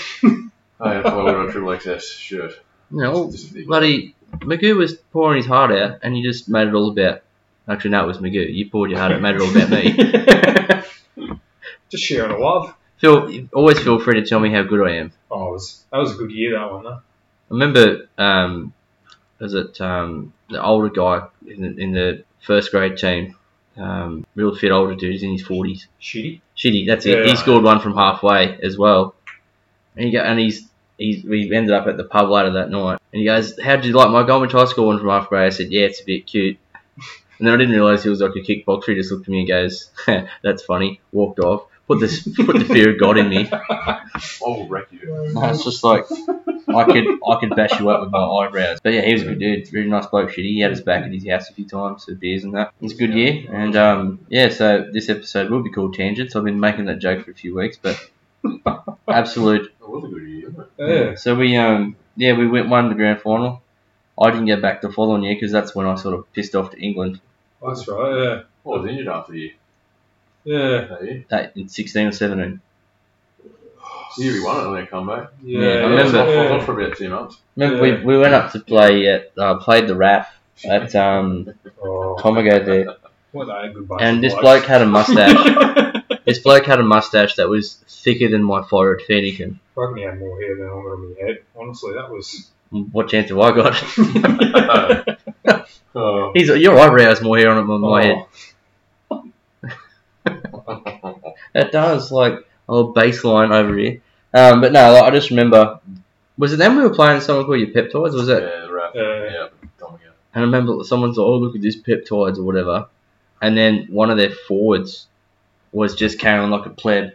Oh, that's why I got a triple XS shirt. You know, Just the- bloody Magoo was pouring his heart out, and you just made it all about. Actually, no, it was Magoo. You poured your heart out, made it all about me. just sharing the love. Feel always feel free to tell me how good I am. Oh, it was, that was a good year that one though. I remember, um, was it um, the older guy in the, in the first grade team, um, real fit older dude, he's in his forties. Shitty. Shitty, that's it. Yeah. He scored one from halfway as well, and he go, and he's he's we ended up at the pub later that night, and he goes, "How did you like my goal? Which I scored one from halfway." I said, "Yeah, it's a bit cute." And then I didn't realise he was like a kickboxer. He just looked at me and goes, "That's funny." Walked off. Put this put the fear of God in me. I will wreck you. No, it's just like I could I could bash you up with my eyebrows. But yeah, he was a good dude. Really nice bloke. Shitty. He had us back at his house a few times for beers and that. It was a good year. And um, yeah, so this episode will be called Tangents. I've been making that joke for a few weeks, but absolute. It was a good year. Yeah. So we um yeah we went won the grand final. I didn't get back the following year because that's when I sort of pissed off to England. That's right. Yeah. I was injured after the year. Yeah. That year. In sixteen or seventeen. The year we won it and then come back. Yeah. Yeah, I I remember- was off, off for about two months. Remember Yeah. we, we went up to play at uh, played the rap at um Oh, Tomago there, what a good bunch and of this bloke had a mustache. This bloke had a mustache that was thicker than my forehead, Fennican. Reckon he had more hair than I've got on my head. Honestly, that was. What chance have I got? Oh. He's your eyebrow has more hair on it than my head. It does, like a little baseline over here. Um, but no, like, I just remember. Was it then we were playing something called your peptides? Was it? Yeah, the rap. Uh, yeah, Tom. And I remember someone's like, "Oh, look at this peptides or whatever," and then one of their forwards was just carrying like a pleb,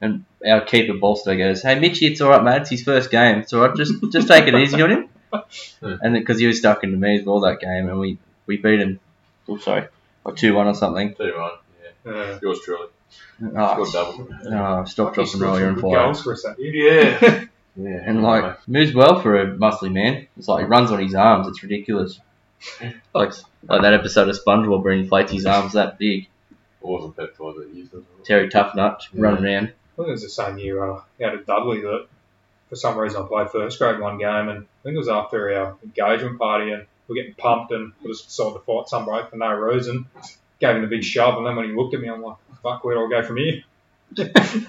and our keeper Bolster goes, "Hey, Mitchy, it's all right, mate. It's his first game. It's all right. Just just take it easy on him." and because he was stuck into me as well that game, and we we beat him. Oh, sorry, like two one or something. Tell you what, yeah. Uh, Yours truly. Oh, double. oh stop, he drop, and roll. You're fire. Goals for that year. Yeah. Yeah. And like moves well for a muscly man. It's like he runs on his arms. It's ridiculous. Like like that episode of SpongeBob where he inflates his arms that big. It wasn't peptide that used it. Terry Toughnut running around. I think it was the same year uh, out at Dudley that for some reason I played first grade one game, and I think it was after our engagement party, and we were getting pumped, and we just decided to fight some bloke for no reason. Gave him a big shove, and then when he looked at me, I'm like, "Fuck, where do I go from here?"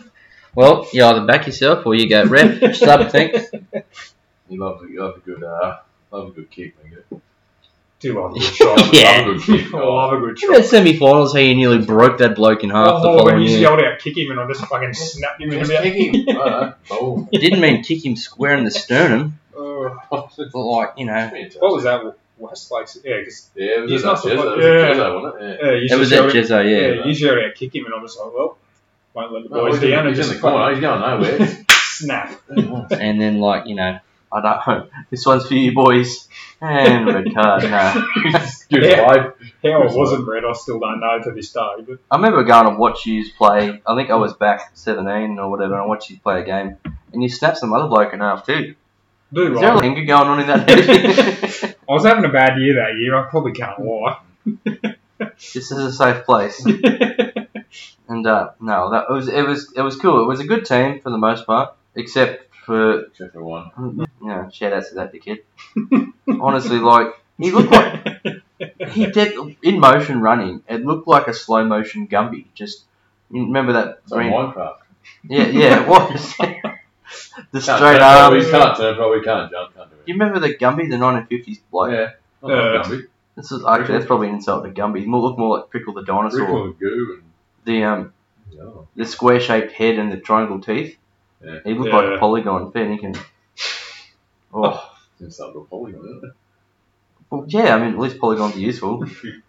Well, you either back yourself or you go ref sub thanks. You love, you love a good, uh, love a good kick, don't you? Do love a good shot. Yeah. Love a good kick. I love a good shot. that semi-finals how you nearly broke that bloke in half the Oh, when you just year. yelled out, kick him, and I just fucking snapped him in Just about. kick him. Alright. Oh. It didn't mean kick him square in the sternum, Oh, but like you know, what was that? Westlake? Yeah, because Yeah, it was He's not Jezza, supposed- it was a yeah. Jezzo, wasn't it? Yeah. yeah, you it was at yelled, Jezzo, yeah, yeah. you yelled out, kick him, and I'm just like, well, won't let the boys he's in, down, and he's in just the corner. fucking He's going nowhere. snap. And then like you know, I don't know. This one's for you boys. And red card. No. Good Yeah. vibe. How it wasn't red, I still don't know to this day. But I remember going to watch you play. I think I was back 17 or whatever, and I watched you play a game, and you snapped some other bloke in half too. do Is there a like, linger going on in that head? I was having a bad year that year. I probably can't lie. this is a safe place. And uh, no, that it was it was it was cool. It was a good team for the most part, except for Except for one. you know, shout outs to that kid. Honestly, like he looked like he did in motion running. It looked like a slow motion Gumby. Just you remember that It's green? Minecraft. Yeah, yeah, it was. The Can't straight turn, arm. We You can't turn, probably can't jump, can't do it. You remember the Gumby, the 1950s bloke? Yeah. Not Uh, Gumby. This is actually that's probably an insult to Gumby. More look more like Prickle the dinosaur. Rickle and goo The um and. Oh. the square shaped head and the triangle teeth. Yeah. He looked like Yeah. a polygon. Fair dinkum. Oh. It's up to a polygon, isn't it? Well, yeah, I mean, at least polygons are useful.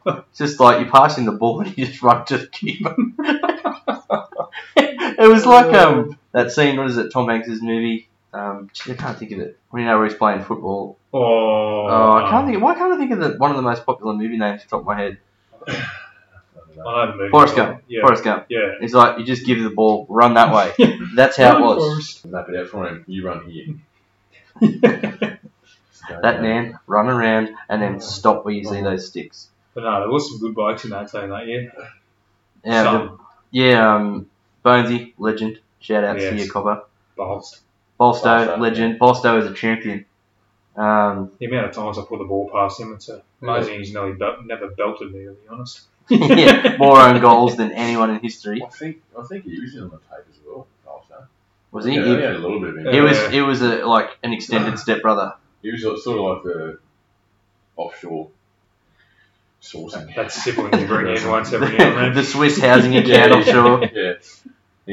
it's just like you're passing the ball and you just run to the keeper. it was like um that scene. What is it? Tom Hanks's movie. Um, I can't think of it. When you know where he's playing football. Oh, Oh, I can't think. Why can't I think of the one of the most popular movie names off the top of my head? I don't know. The movie. Forrest Gump. Yeah. Forrest Gump. Yeah. It's like you just give the ball, run that way. That's how it was. Map it out for him. You run here. That man run around and then stop where you see those sticks. But no, there was some good bikes in that team that year. Yeah, the- yeah. Um, Bonesy, legend. Shout out to Yes. your copper. Bolts. Bolsto, Bolsto, legend. Bolsto is a champion. Um, The amount of times I put the ball past him, it's uh, amazing he's nearly bel- never belted me, to be honest. yeah, more own goals than anyone in history. I think I think he was in on the tape as well. Also. Was he? Yeah, He, he had a little bit of he was. Yeah. He was a like an extended stepbrother. He was sort of like the offshore sourcing. That's sibling you bring in once every now and the. Swiss housing account, Yeah, I'm sure. Yeah,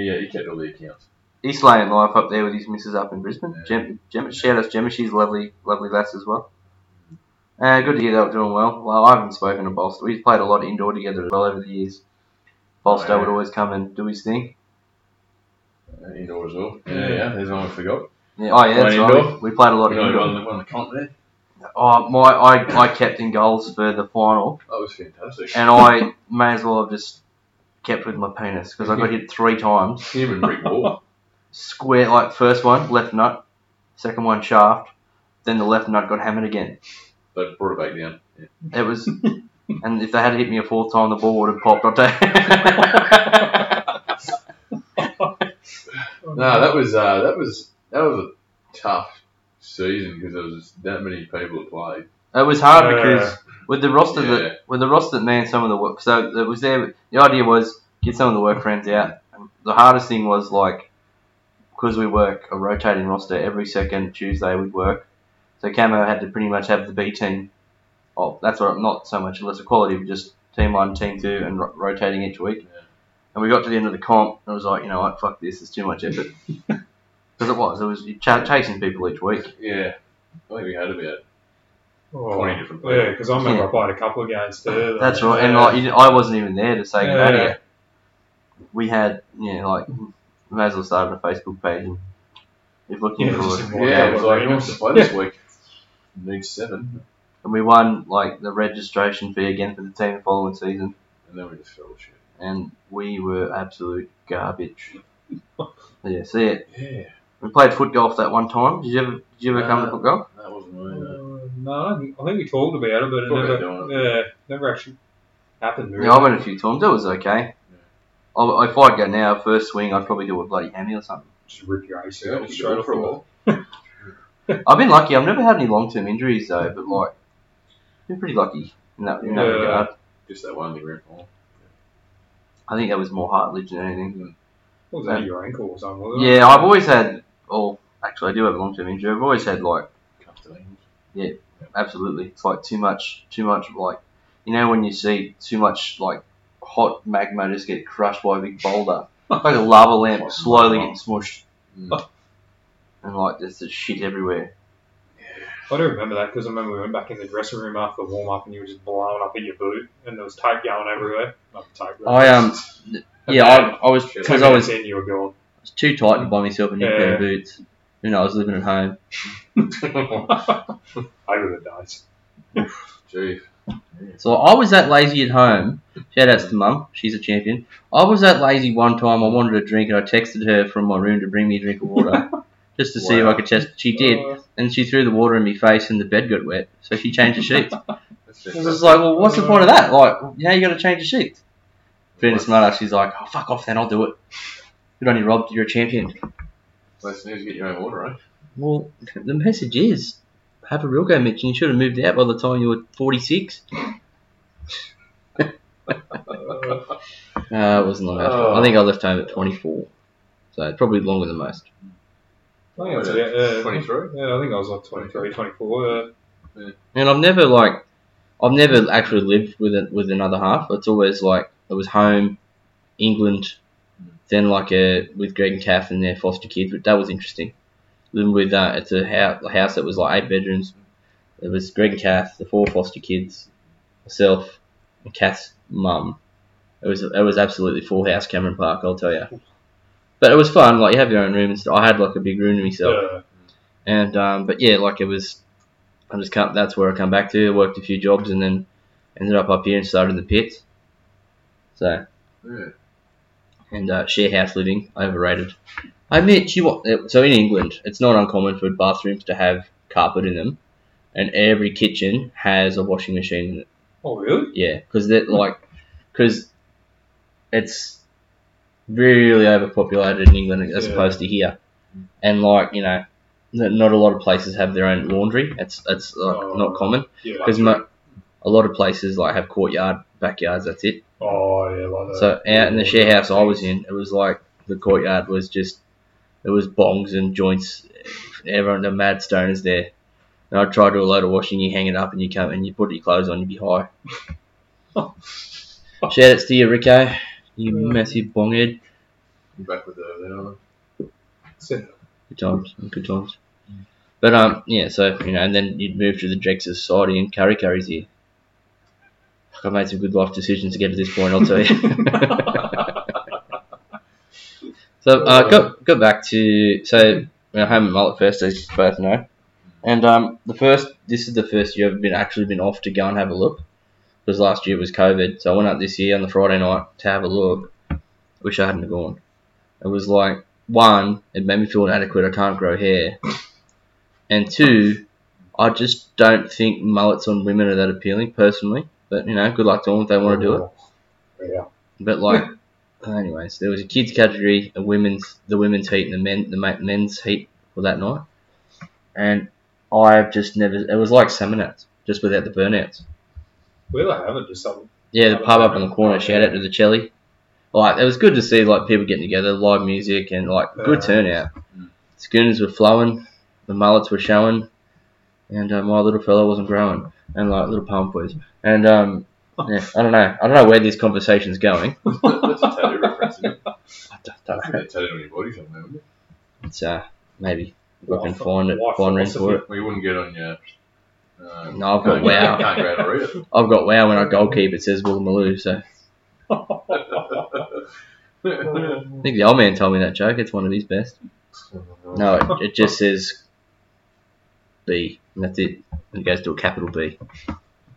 yeah, he kept all the accounts. He's slaying life up there with his missus up in Brisbane. Yeah. Gem, Gem, shout out to Gemma, she's lovely, lovely lass as well. Uh, good to hear they're doing well. Well, I haven't spoken to Bolster. We've played a lot indoor together as well over the years. Bolster Oh, yeah. would always come and do his thing. Uh, indoor as well. Yeah, yeah. There's one I forgot. Yeah, oh yeah, that's right. indoor? We played a lot You of know, indoor. won the, won the comp there. Oh, my, I, I kept in goals for the final, That was fantastic. and I may as well have just kept with my penis because I got hit three times. him and Rick Wall. Square, like first one left nut, second one shaft, then the left nut got hammered again. They brought it back down. Yeah. It was, and if they had hit me a fourth time, the ball would have popped. I'll tell you. No, that was uh, that was that was a tough season because there was that many people that played. It was hard Uh, because with the roster Yeah. that with the roster that man some of the work. So it was there. The idea was get some of the work friends out. And the hardest thing was like because we work a rotating roster every second Tuesday we'd work. So Camo had to pretty much have the B team. Oh, that's what not so much lesser quality, but just team one, team two, and ro- rotating each week. Yeah. And we got to the end of the comp, and it was like, you know what, fuck this, it's too much effort. Because it was, it was ch- chasing people each week. Yeah, I think we had about Oh, 20 different people. Yeah, because I remember Yeah. I played a couple of games too. That's right, and like you, didn't- I wasn't even there to say goodbye to Yeah. you. We had, yeah, like, we may as well start a Facebook page and if looking Yeah, for just it. invite yeah. It was like in. who wants to play this week? Need seven, And we won like the registration fee again for the team the following season, and then we just fell to shit. and we were absolute garbage. yeah, see it. Yeah, We played foot golf that one time. Did you ever? Did you ever come to Uh, foot golf? that wasn't me. No. No, I think, I think we talked about it, but it Talked never, doing yeah, never actually happened. Really. Yeah, I went a few times. It was okay. I, if I'd go now, first swing, I'd probably do a bloody hammy or something. Just rip your Yeah, ACL we straight off for a the while. I've been lucky. I've never had any long term injuries though, but like, been pretty lucky in that, in that Yeah. regard. Just that one in the grand. I think that was more heartlage than anything. Hmm. What was that, your ankle or something? wasn't it? Yeah, I've always had. Oh, actually, I do have a long term injury. I've always had like, Cups to ankles. Absolutely, it's like too much, too much like, you know, when you see too much like hot magma just get crushed by a big boulder, like a lava lamp slowly getting smushed, Mm. and like there's just shit everywhere. I do remember that because I remember we went back in the dressing room after the warm up and you were just blowing up at your boot and there was tape going everywhere. Not tape. I um, yeah, I, I was because I was in, you were gone. was too tight to buy myself a new pair of boots. You know, I was living at home. I would have died. Gee. So I was that lazy at home. Shout outs to mum, she's a champion. I was that lazy one time. I wanted a drink, and I texted her from my room to bring me a drink of water, just to see if I could test. She did, and she threw the water in my face, and the bed got wet. So she changed the sheets. I was like, well, what's the point of that? Like, now you got to change the sheets. Fairness, smart she's like, oh, fuck off, then I'll do it. Good on you, Rob. You're a champion. Let's need to get your own water, eh? Well, the message is, have a real go, Mitch, and you should have moved out by the time you were 46. uh, Uh, it wasn't long after. Oh. I think I left home at 24. So probably longer than most. I think it was about, uh, 23? Yeah, I think I was like 23, 24. Uh, And I've never like, I've never actually lived with it with another half. It's always like it was home, England, then like a with Greg and Kath and their foster kids. But that was interesting. Living with uh, it's a house, a house that was like eight bedrooms. It was Greg and Kath, the four foster kids, myself, and Kath's mum. It was it was absolutely full house Cameron Park, I'll tell you. But it was fun. Like you have your own room and stuff. I had like a big room to myself. uh, And um, but yeah, like it was, I just come. That's where I come back to. Worked a few jobs and then ended up up here and started in the pits. So Yeah. And uh, share house living overrated. I admit you want so in England it's not uncommon for bathrooms to have carpet in them, and every kitchen has a washing machine in it. oh, really? Yeah, because that like because it's really overpopulated in England as Yeah. opposed to here, and like you know, not a lot of places have their own laundry. It's it's like Oh. not common Yeah. because mo- a lot of places like have courtyard backyards. That's it. oh, yeah, like that. So out in the share house I was in, it was like the courtyard was just it was bongs and joints. Everyone, the mad stoners there. And I'd try to do a load of washing, you hang it up and you come and you put your clothes on, you'd be high. Shout outs to you, Rico. You Yeah. massive bonghead. I'm back with the then aren't Good times, good times. But um, yeah. So you know, and then you'd move to the Dregs Society, and Kurri Kurri's here. I've made some good life decisions to get to this point. I'll tell you. so uh, go go back to so we're home at Mullet Fest, as you both know, and um, the first this is the first year I've been actually been off to go and have a look. Because last year was COVID, so I went up this year on the Friday night to have a look. Wish I hadn't gone. It was like one, it made me feel inadequate. I can't grow hair, and two, I just don't think mullets on women are that appealing personally. But you know, good luck to them if they want to do it. Yeah. But like, anyways, there was a kids category, a women's, the women's heat, and the men, the men's heat for that night, and I've just never. It was like Summernats, just without the burnouts. We'll have it just something. Yeah, the pub up in the corner. Shout out to the Chelly. Like it was good to see like people getting together, live music, and like good turnout. Mm. Schooners were flowing, the mullets were showing, and uh, my little fella wasn't growing. And like little palm please. And um, yeah, I don't know. I don't know where this conversation's going. That's a tattoo reference. Isn't it? I don't, don't know. on your body somewhere, wouldn't it? It's uh maybe we can find it, find room for it. You wouldn't get on your. Uh, No, I've got wow. Can't go out and read it. I've got wow when I goalkeep. It says Woolloomooloo. So I think the old man told me that joke. It's one of his best. No, it, it just says B, and that's it. And it goes to a capital B.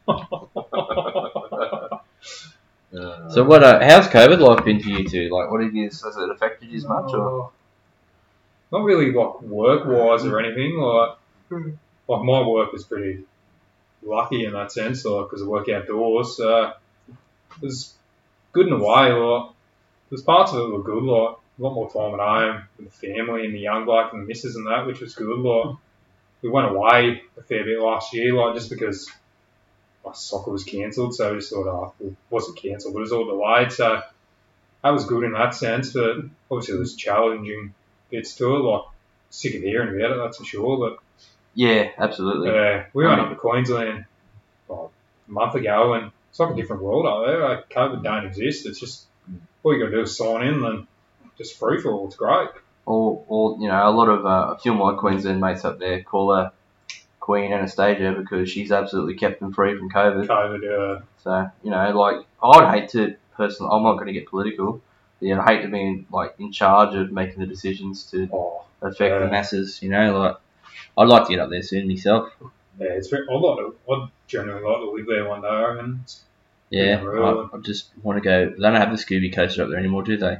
So what? Uh, how's COVID life been to you two? Like, what have you? Has it affected you as much? Or? Uh, not really like work wise or anything. Like, like my work was pretty lucky in that sense, like because I work outdoors. So it was good in a way. Like, there's parts of it were good. Like a lot more time at home with the family and the young bloke and the missus and that, which was good. Like we went away a fair bit last year, like just because my soccer was cancelled. So we just thought, oh, it wasn't cancelled, but it was all delayed. So that was good in that sense, but obviously there's challenging bits to it. Like sick of hearing about it, that's for sure. But Yeah, absolutely. uh, we went up to Queensland like, a month ago, and it's like a different world out there. Like, COVID don't exist. It's just all you got to do is sign in, and just free for all. It's great. Or, or you know, a lot of uh, a few of my Queensland mates up there call her Queen Anastasia because she's absolutely kept them free from COVID. COVID, uh, So you know, like I'd hate to personally. I'm not going to get political. But, you know, I hate to be in, like in charge of making the decisions to oh, affect the masses. You know, like I'd like to get up there soon myself. yeah, it's very, I'd like to, I'd generally like to live there one day. I. Yeah, Yeah. I, I just want to go. They don't have the Scooby coaster up there anymore, do they?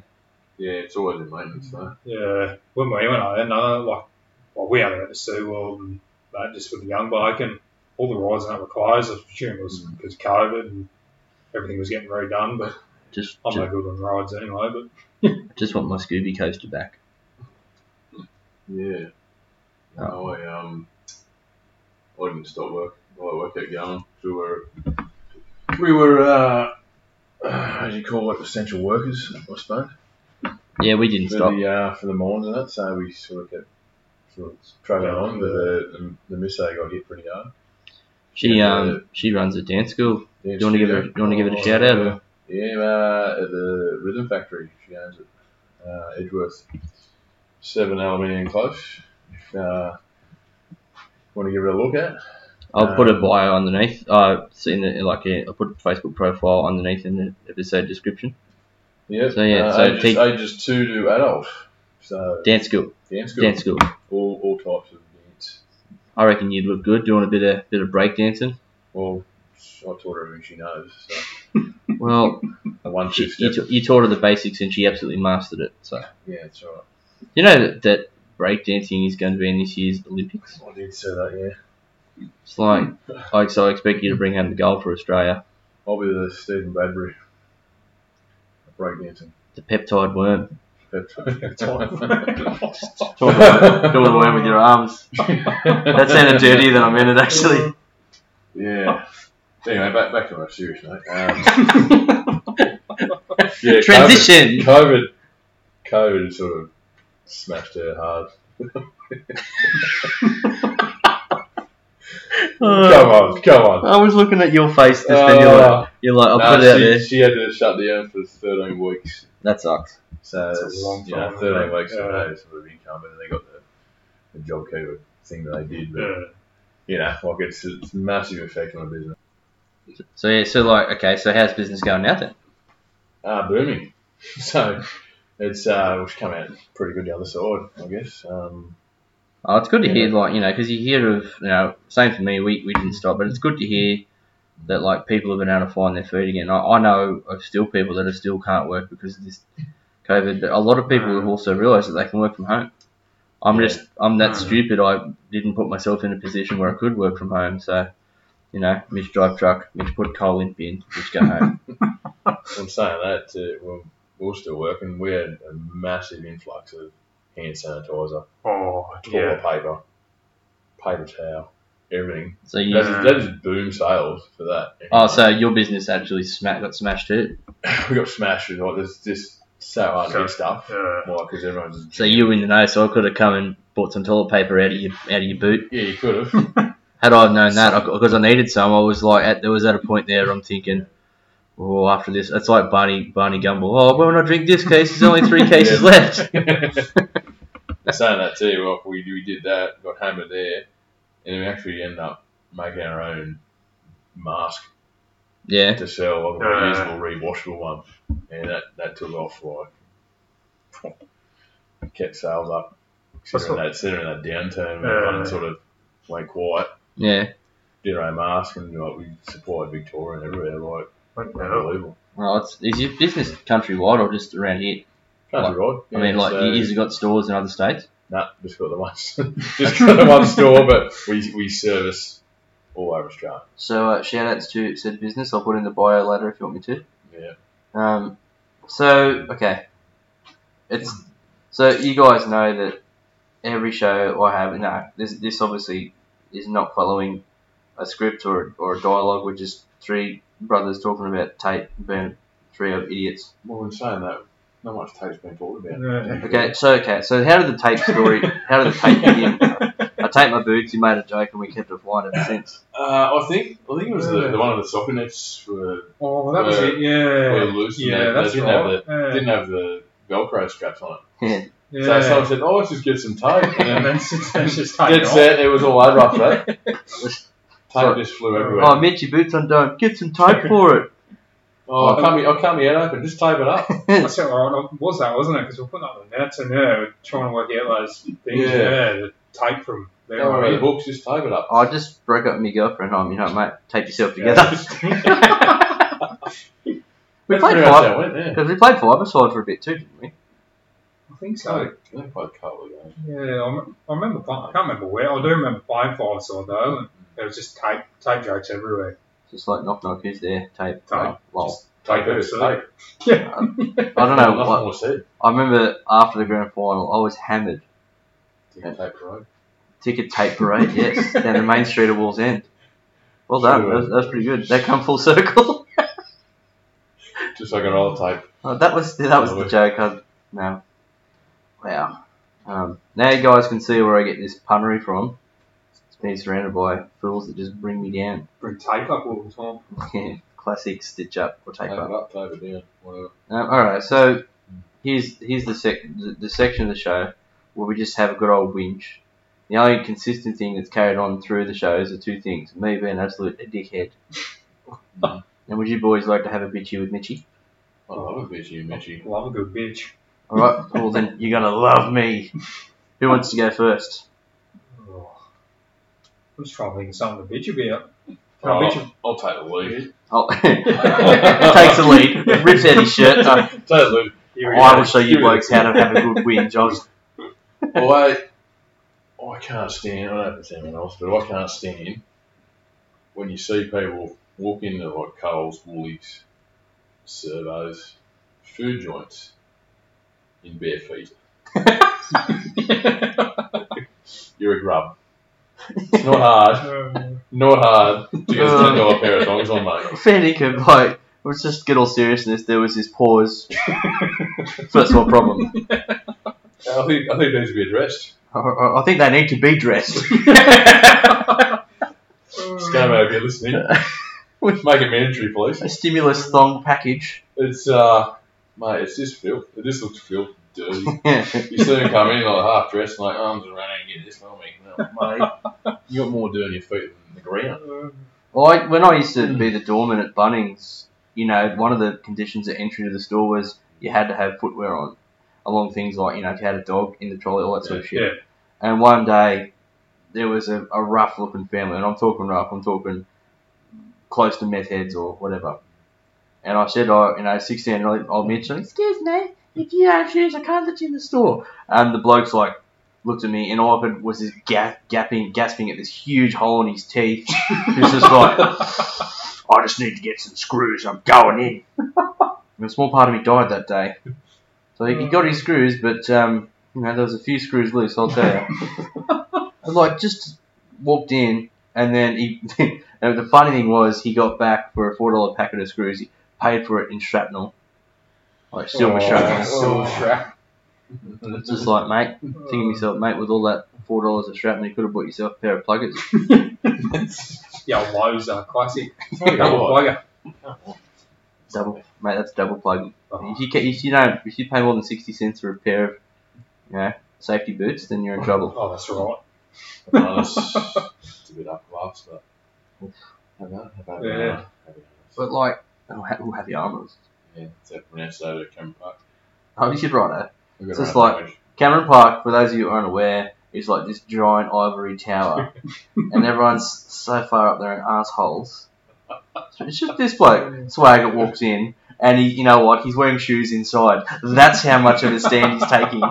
Yeah, it's always in maintenance though. Yeah, when we went out there, no, like, well, we only went to SeaWorld and that just with the young bloke, and all the rides and that were closed. I presume it was Mm. because of COVID and everything was getting redone, but Just, I'm no good on rides anyway. But just want my Scooby coaster back. Yeah. No, I um, I didn't stop work. Well, work kept going. We were, we were, uh, how do you call it, essential workers, I suppose. Yeah, we didn't For stop. the uh, for the mines and that, so we sort of kept sort of travelling on. But the the, the Missay got hit pretty hard. She Yeah, um she runs a dance school. Yeah, You want to give her? Do you want to give it a shout out? Or? Yeah, uh, at the Rhythm Factory. She owns it. Uh, Edgeworth. Seven aluminium close. If uh, want to give it a look at. I'll put a Um, bio underneath. Uh, it's in the, like I'll put a Facebook profile underneath in the episode description. Yeah. So, yeah, uh, so ages, teach- ages two to adult. So Dance school. dance school. Dance school. All, all types of dance. I reckon you'd look good doing a bit of bit of break dancing. Well, I taught her everything she knows. So Well, the one she, you, ta- you taught her the basics and she absolutely mastered it. So Yeah, that's right. you know that, that break dancing is going to be in this year's Olympics. I did say that. Yeah. It's like, like so I expect you to bring home the gold for Australia. I'll be the Stephen Bradbury. Of Breakdancing. The peptide worm. That's Doing the worm with your arms. That sounded dirtier than I meant it actually. Yeah. Anyway, back back to our serious note. Um, yeah, Transition. COVID, COVID sort of smashed her hard. Come on, come on. I was looking at your face just then. You're Uh, like, you're like I'll no, put it out she, there. she had to shut down for 13 weeks. That sucks. So That's a it's, long you know, time, 13 isn't it? weeks of Yeah. no sort of income, and they got the, the JobKeeper thing that they did. But, Yeah. you know, like it's, it's a massive effect on the business. So yeah, so like, okay, so how's business going now then? Uh, booming. So it's uh, it's come out pretty good the other side, I guess. Um, Oh, it's good to hear, like you know, because you hear of you know, same for me. We we didn't stop, but it's good to hear that like people have been able to find their feet again. I, I know of still people that are still can't work because of this COVID. But a lot of people have also realised that they can work from home. I'm Yeah. just I'm that Mm. stupid. I didn't put myself in a position where I could work from home. So, you know, Mitch drive truck, Mitch put coal in bin, Mitch go home. I'm saying that too. Well, we're still working. We had a massive influx of hand sanitizer, Oh, toilet yeah. paper, paper towel, everything. So you. That is, that is boom sales for that. Oh, so your business actually sma- got smashed too. we got smashed with like there's just so hard to get stuff. Yeah. Why? Because everyone's just So you were in the know, so I could have come and bought some toilet paper out of your out of your boot. yeah, you could have. Had I known that, because I needed some, I was like, at, there was at a point there, I'm thinking, oh, after this, it's like Barney Barney Gumble. Oh, when I drink this case, there's only three cases left. saying that too. Well, we we did that, got hammered there, and then we actually ended up making our own mask Yeah, to sell, like a Uh. reusable, rewashable one, and that that took off like kept sales up. That's Considering what- that, considering that downturn, we Uh. kind sort of went quiet. yeah. Did our mask, and like we supplied Victoria and everywhere, like What the hell? unbelievable. Well, it's is your business countrywide or just around here? Country road. I mean, like, so, you you got stores in other states. Nah, just got the one, just got the one store, but we we service all over Australia. So uh, shout outs to said business. I'll put in the bio later if you want me to. Yeah. Um, so okay, it's so you guys know that every show I have no this this obviously is not following a script or or a dialogue. We're just three brothers talking about tape, being trio of idiots. Well, in saying that, not much tape's been talked about. Yeah. Okay, so okay, so how did the tape story? how did the tape begin? I taped my boots. You made a joke, and we kept it flying ever since. Uh, I think I think it was the, the one of the soccer nets were, Oh, that was it. Yeah. were loose. Yeah, they, that's they didn't right. have the yeah. didn't have the Velcro straps on it. Yeah. yeah. So someone said, "Oh, let's just get some tape." and And then then it's it's just tape. dead off. set, it was all over after that. Tape just flew everywhere. Oh, Mitch, your boots undone. Get some tape for it. Oh, I can't, be, I can't be open. Just tape it up. That's it, right, was that, wasn't it? Because we're putting up the nets and yeah, we're trying to work out those things. Yeah. Yeah, the tape from there. Don't worry the hooks. Just tape it up. I just broke up with my girlfriend home. You know, mate, tape yourself together. we That's played pretty much how five it went, yeah. because we played five aside for a bit too, didn't we? I think So, so. they played a couple of games. Yeah, I, I remember. Playing, I can't remember where. I do remember playing five side though. And there was just tape, tape jokes everywhere. Just like knock knock, who's there? Tape. Ah, tape. Oh, lol. Just Tape it, absolute- tape. Yeah. Um, I don't know. Nothing What, more said. I remember after the grand final, I was hammered. Ticket tape parade. Ticket tape parade, yes, down the main street of Wallsend. Well done. That was, that was pretty good. That come full circle. Just like an old tape. Oh, that was that was the joke. I, no. Wow. Um, now you guys can see where I get this punnery from. It's being surrounded by fools that just bring me down. Bring tape up all the time. Yeah, classic stitch up or tape Tape up. it up, tape it down. Whatever. Um, all right, so here's here's the, sec- the the section of the show where we just have a good old whinge. The only consistent thing that's carried on through the shows are two things: me being an absolute a dickhead, and would you boys like to have a bitchy with Mitchy? I love a bitchy, with Mitchy. Love a good bitch. All right, well then you're gonna love me. Who wants to go first? I'm just trying to think of something to bitch about. I Oh, bitch I'll, I'll take the lead. Oh, takes the lead, rips out his shirt. Uh, Take the lead. Here I go. will show you blokes how to have a good whinge. I was, I, I can't stand, I don't know if it's anyone else, but I can't stand when you see people walk into like Coles, Woolies, servos, food joints in bare feet. You're a grub. It's not hard, Um, not hard to get a ten dollar pair of thongs on, mate. fair dinkum, like, let's just get all seriousness. There was this pause. First world problem. I think I think it needs to be addressed. I, I I think they need to be dressed. ScoMo, if you're listening, make it mandatory, please. A stimulus thong package. It's uh, mate, it's just filth. It just looks filth, dirty. You see them come in like half dressed, like arms around and get this for me. No, mate, you got more dirt on your feet than the ground. Well, I, when I used to be the doorman at Bunnings, you know, one of the conditions at entry to the store was you had to have footwear on, along things like, you know, if you had a dog in the trolley, all that sort of shit. Yeah. And one day, there was a, a rough looking family, and I'm talking rough, I'm talking close to meth heads or whatever. And I said, oh, you know, 16 year old old Mitch, excuse me, if you have shoes, I can't let you in the store. And the bloke's like, looked at me, and all I could was this ga- gapping, gasping at this huge hole in his teeth. He's just like, I just need to get some screws, I'm going in. And a small part of me died that day. So he, he got his screws, but, um, you know, there was a few screws loose, I'll tell you. I like just walked in, and then he. and the funny thing was, he got back for a four dollar packet of screws. He paid for it in shrapnel, like silver Oh, shrapnel. silver shrapnel. It's just like, mate, thinking to myself, mate, with all that four dollars of shrapnel, you could have bought yourself a pair of pluggers. Yeah, Lowe's uh, classic. Double Double plugger. Double, mate, that's double plugging. Oh. If you ca- if you don't if you pay more than sixty cents for a pair of, you know, safety boots, then you're in trouble. Oh, that's right. Honest, it's a bit up class, but. Have that, have that, Yeah. have that. But like, oh, we'll have the armors. Yeah, it's pronounced at Cameron Park. Oh, you should write it. We've It's just our own like-. Cameron Park, for those of you who aren't aware, is like this giant ivory tower, and everyone's so far up there in assholes. So it's just this bloke, Swagger, walks in, and he, you know what? He's wearing shoes inside. That's how much of a stand he's taking.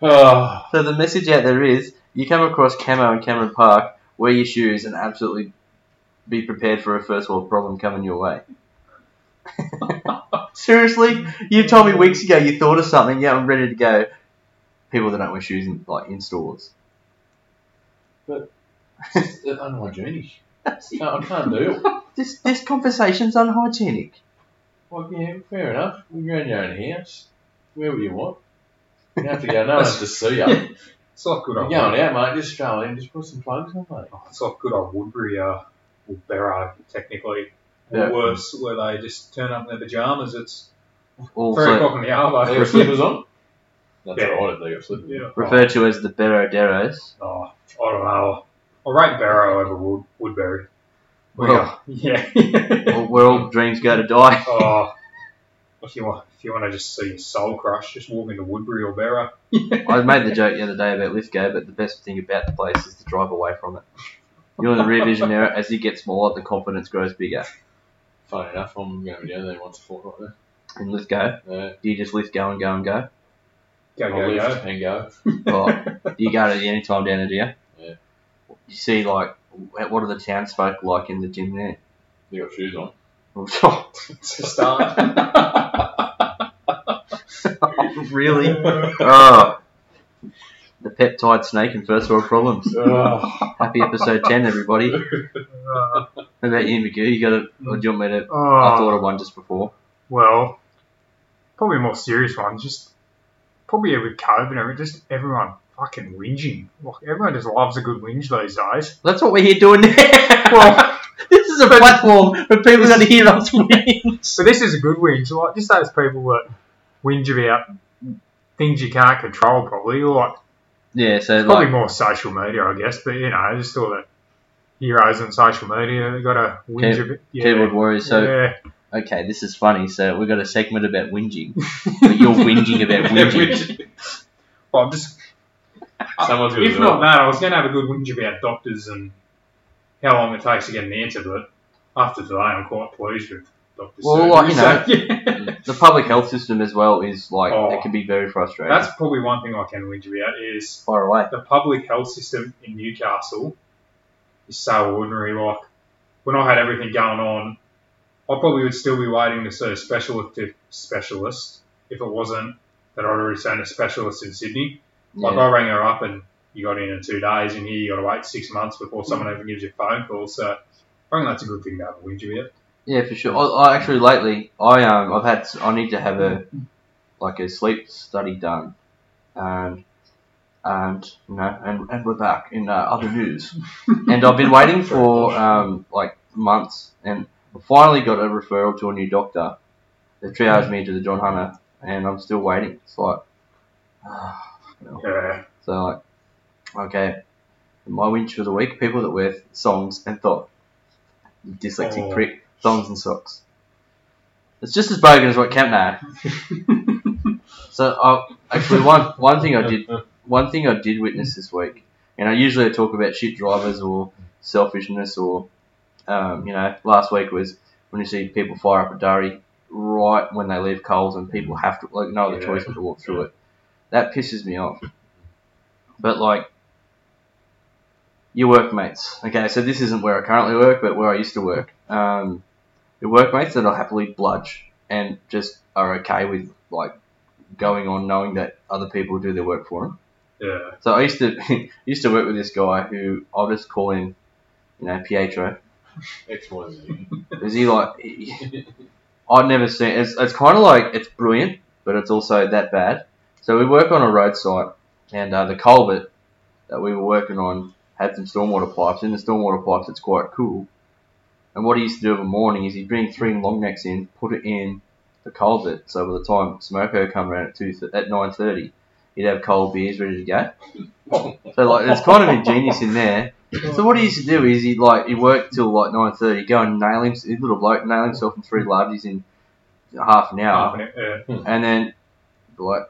Oh, So the message out there is: you come across Camo in Cameron Park, wear your shoes, and absolutely be prepared for a first world problem coming your way. Seriously, you told me weeks ago you thought of something. Yeah, I'm ready to go. People that don't wear shoes in like in stores. But it's unhygienic. I can't, I can't do it. This this conversation's unhygienic. Well, yeah, fair enough. You're in your own house. Wherever you want. You don't have to go. No one has to see you. You're It's like good old. going out, mate. Just go in. Just put some plugs on, mate. Oh, it's like good old Woodberry, uh, or Barrow, technically. Yeah. Or worse, where they just turn up in their pajamas. It's three o'clock in the hour. They got slippers on. That's Yeah. right. They got slippers. Yeah. referred to as the Barrow Oh, I don't know. I rate Barrow over Wood, Woodberry. Well, yeah. well, where all dreams go to die. oh, if you want, if you want to just see your soul crush, just walk into Woodberry or Barrow. I made the joke the other day about Lithgow, but the best thing about the place is to drive away from it. You're in the rear vision mirror. As you get smaller, the confidence grows bigger. Funny enough, I'm going to be down there once a fortnight. In Lithgow, There. Uh, do you just Lithgow and go and go? Go, go, lift go. and go. Or do you go to any time down there, do you? Yeah. You see, like, what are the townsfolk like in the gym there? They got shoes on. it's a start. really? Oh. The peptide snake and first world problems. oh, Happy episode 10, everybody. How about you, McGee? You got a, or do you want me to? I Oh, thought of one just before. well, probably a more serious one. Just probably with COVID just everyone fucking whinging. Like, everyone just loves a good whinge these days. That's what we're here doing now. Well, this is a platform for people that hear us win. So this is a good whinge. Like just those people that whinge about things you can't control, probably. Or like Yeah, so probably like, more social media, I guess. But you know, just all the heroes on social media. They got to whinge Key- a bit. Yeah. keyboard warriors. So yeah. okay, this is funny. So we've got a segment about whinging, but you're whinging about whinging. Well, I'm just. Someone's gonna if not that, I was going to have a good whinge about doctors and how long it takes to get an answer. But after today, I'm quite pleased with doctors. Well, like, you know, yeah. The public health system as well is like Oh. it can be very frustrating. that's probably one thing I can whinge about is far away. the public health system in Newcastle is so ordinary. Like when I had everything going on, I probably would still be waiting to see a specialist if, specialist if it wasn't that I'd already seen a specialist in Sydney. Like Yeah. I rang her up and you got in in two days, and here you got to wait six months before someone even gives you a phone call. So I think that's a good thing to have a whinge about. Yeah, for sure. I, I actually lately, I um, I've had, I need to have a like a sleep study done, um, and you know, and, and we're back in uh, other news. and I've been waiting for um, like months, and I finally got a referral to a new doctor. They triaged me to the John Hunter, and I'm still waiting. It's like, Yeah. so like, okay, my winch for the week: people that wear songs and thought, dyslexic Oh. prick, songs and socks. It's just as bogan as what Kemp had. So uh, actually, one one thing I did one thing I did witness this week, and I usually talk about shit drivers or selfishness or, um, you know, last week was when you see people fire up a durry right when they leave Coles and people have to like no other Yeah. choice but to walk through it. That pisses me off. But like your workmates. Okay, so this isn't where I currently work, but where I used to work. Um, your workmates that will happily bludge and just are okay with like going on knowing that other people do their work for them. Yeah. So I used to used to work with this guy who I'll just call him, you know, Pietro. X, Y, Z. Is he like? He, I'd never seen. It's, it's kind of like it's brilliant, but it's also that bad. So we work on a road site, and uh, the culvert that we were working on had some stormwater pipes. In the stormwater pipes, it's quite cool. And what he used to do of a morning is he'd bring three long necks in, put it in the coal culvert. So by the time Smoko come around at two at nine thirty, he'd have cold beers ready to go. So like, it's kind of ingenious in there. So what he used to do is he like he worked till like nine thirty, go and nail him, his little bloke nail himself in three largies in half an hour, Half an hour. Hmm. And then be like,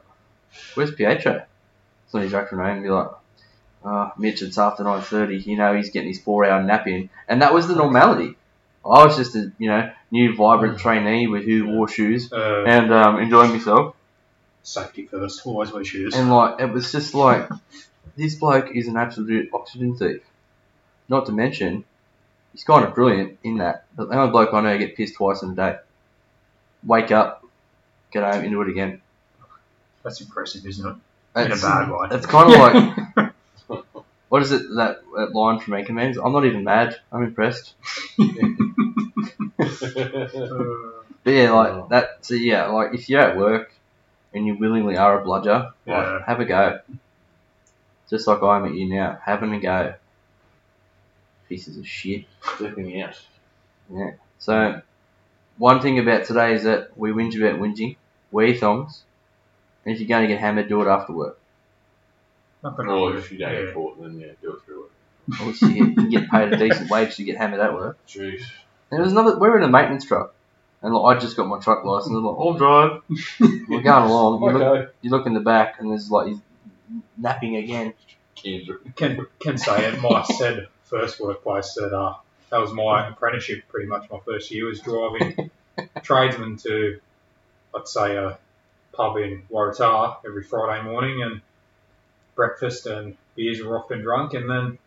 "Where's Pietro?" It's not his actual name. And be like, "Oh, Mitch, it's after nine thirty. You know he's getting his four hour nap in," and that was the normality. I was just a you know new vibrant trainee with who wore shoes Uh, and um, enjoying myself, safety first. Always wear shoes. and like it was just like this bloke is an absolute oxygen thief. Not to mention, he's kind of brilliant in that. The only bloke I know get pissed twice in a day. Wake up, get home, into it again. That's impressive, isn't it? In a It's, bad way. it's kind of like what is it that, that line from Anchorman? I'm not even mad. I'm impressed. Uh, But yeah, Oh. like that. So yeah, like if you're at work and you willingly are a bludger, Yeah. like, have a go. Just like I'm at you now, having a go. Pieces of shit. Stepping out. Yeah. So, one thing about today is that we whinge about whinging. Wear your thongs. And if you're going to get hammered, do it after work. nothing Or wrong with if you it. don't Yeah. get caught, then yeah, do it through it. Or you get, you get paid a decent wage to get hammered at work. Jeez. And there was another, we were in a maintenance truck. And like, I just got my truck license. I'm like, I'll drive. We're going along. You look, you look in the back, and there's like, he's napping again. Can can say at my said first workplace that uh, that was my apprenticeship. Pretty much my first year was driving tradesmen to, let's say, a pub in Waratah every Friday morning, and breakfast and beers were often drunk, and then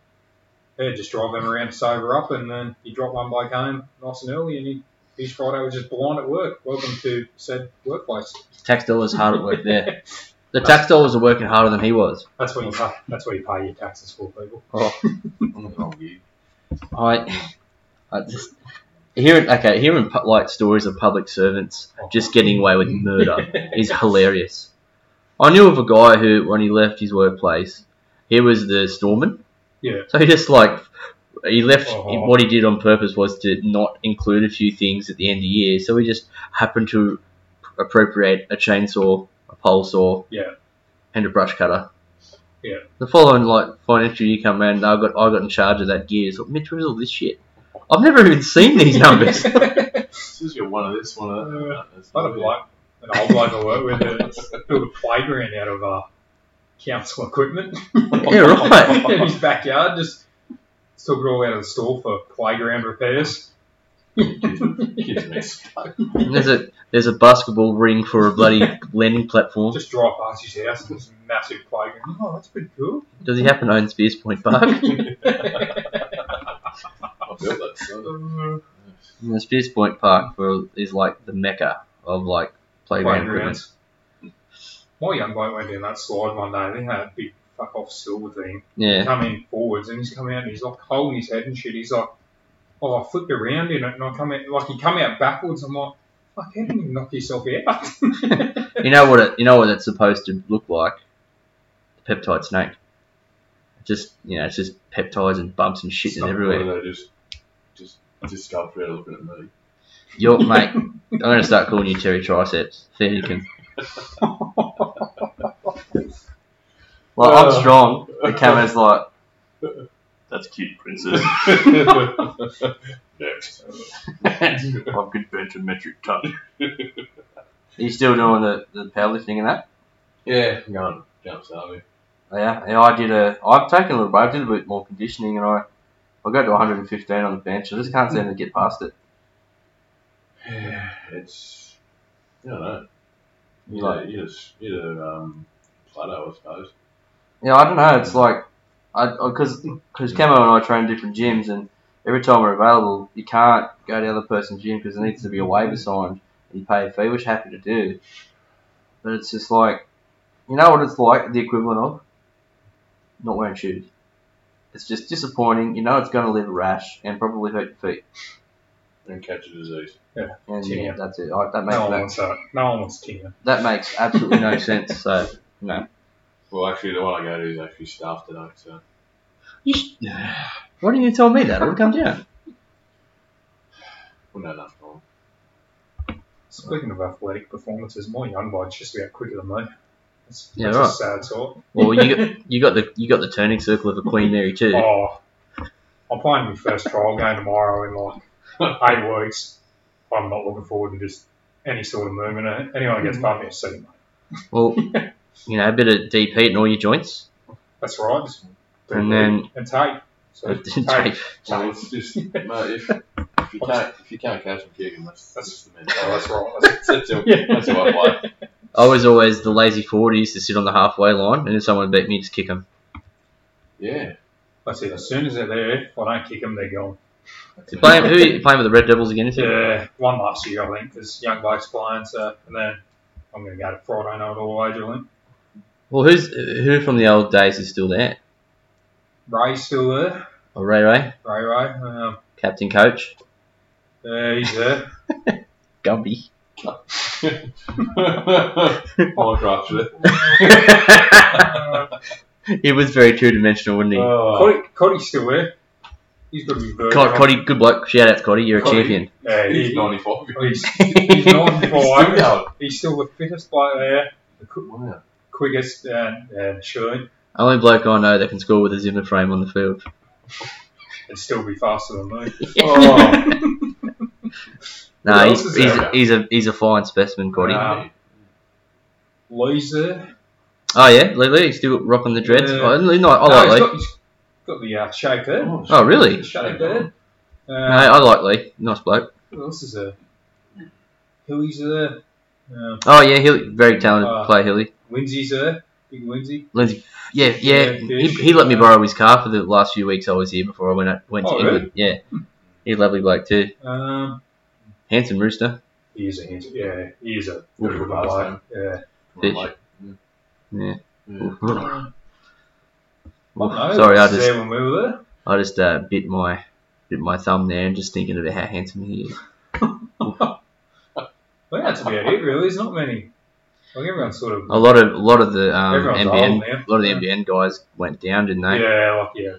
yeah, just drive them around to sober up, and uh, then you drop one bike home nice and early, and he, his Friday was just blind at work. Welcome to said workplace. Tax dollars hard at work there. The tax dollars are working harder than he was. That's what you pay. That's what you pay your taxes for, people. Oh, you. I, I just hearing okay, hearing like stories of public servants just getting away with murder is hilarious. I knew of a guy who, when he left his workplace, he was the storeman. Yeah. So he just like he left. Oh. What he did on purpose was to not include a few things at the end of the year. So he just happened to appropriate a chainsaw, a pole saw, Yeah. and a brush cutter. Yeah. The following like financial year come around, I got I got in charge of that gear. So Mitch, where's all this shit? I've never even seen these numbers. This is your one of this, one of that. Uh, No, that's I had not a it. bloke, an old bloke I work with, that built a playground out of uh, council equipment yeah, right. in his backyard. Just took it all out of the store for playground repairs. Kids there's a there's a basketball ring for a bloody landing platform. Just drive past his house and it's a massive playground. Oh, that's pretty cool. Does he happen to own Speers Point Park? I built that, son. And Speers Point Park is like the mecca of like playground equipment. Playgrounds. My young bloke went down that slide one day. They had a big fuck off silver thing. Yeah. coming forwards and he's coming out and he's like holding his head and shit. He's like, oh, I flipped around in it and I come out, like he come out backwards. I'm like, fuck, how did you knock yourself out? You know what it you know what it's supposed to look like? The peptide snake. Just you know, it's just peptides and bumps and shit and everywhere. people that just, just, just go through looking at me. Yo, mate, I'm gonna start calling you Terry Triceps. Finnegan. Like I'm Uh. strong. The camera's like, that's cute, princess. Next. I've good bench and metric ton. Are you still doing the, the powerlifting and that? Yeah, I'm going, going Salvi. Oh, Yeah, yeah. I did a. I've taken a little break. I did a bit more conditioning, and I I got to 115 on the bench. I just can't seem to get past it. Yeah, it's, I don't know. You know, you just, you know, um, plateau, I suppose. Yeah, I don't know. It's like, I because because Camo and I train different gyms, and every time we're available, you can't go to the other person's gym because there needs to be a waiver signed, and you pay a fee, which happy to do. But it's just like, you know what it's like, the equivalent of not wearing shoes. It's just disappointing. You know it's going to leave a rash and probably hurt your feet. And catch a disease. And Tinea. yeah, that's it. I, that makes No one that, wants that. No one wants tinea. that makes absolutely no sense. So no. Well, actually, the one I go to is actually staff today, so. You sh- Why didn't you tell me that? I would come down. Wouldn't have enough time. Speaking of athletic performances, my young bloke's just about quicker than me. That's, Yeah, that's right. a sad thought. Well, you got you got the you got the turning circle of a Queen Mary too. Oh, I'm playing my first trial game tomorrow in like eight weeks. I'm not looking forward to just any sort of movement. Anyone gets hmm. above me, a seat, mate. Well, you know, a bit of deep heat in all your joints, That's right. Just do and then and tape. So tape. tape. Well, it's just, mate, if, if you can't, if you can't catch them kicking, that's, that's the Oh, mentality. that's right. That's, That's, that's, Yeah. that's how I play. I was always the lazy forward. Used to sit on the halfway line, and if someone beat me, just kick them. Yeah. that's it. As soon as they're there, if I don't kick them, they're gone. Playing, who are you playing with the Red Devils again? Is it? Yeah, one last year, I think, because young bloke's playing. So, and then I'm going to go to Friday night all age, I think. Well, who's who from the old days is still there? Ray's still there. Oh, Ray Ray, Ray Ray. Um, captain coach, yeah, he's there. Gumby. I'll it. he was very two dimensional, wasn't he? Oh. Coddy, Coddy's still there. He's got to be bird. Cod, Coddy, good bloke. Shout out to Coddy, you're a champion. Yeah, He's he, 95. he's, he's 95. Still He's still the fittest bloke there, the. Wow. quickest, and, and should, Only bloke I know that can score with a Zimmer frame on the field. and still be faster than me. Oh. No, Who he's, he's, there? he's a he's a fine specimen, Cody. Uh, Lee's there. oh yeah, Lily, he's still rocking the dreads. Yeah. Oh, no, I No, like he's Lee. got, he's got the uh, shape there. Oh, Oh really? The shape there. Uh, No, I like Lee. Nice bloke. Who else is there? Hilly's there. Um, Oh yeah, Hilly, very talented Uh, player, Hilly. Lindsay's there. Big Lindsay. Lindsay, yeah, yeah. Yeah, he, he let me borrow his car for the last few weeks I was here before I went out, went to Oh, England. Yeah, he's a lovely bloke too. Um, Handsome rooster. he is a handsome. Yeah, he is a Good good bloke. Yeah. Fish. Like, Yeah. yeah. Um, Well, I sorry, I just when we were there. I just uh, bit my bit my thumb there and just thinking about how handsome he is. Well, that's about it, really. There's not many. Like everyone's sort of. A lot of a lot of the um, Everyone's NBN a lot of the NBN guys went down, didn't they? Yeah, like yeah,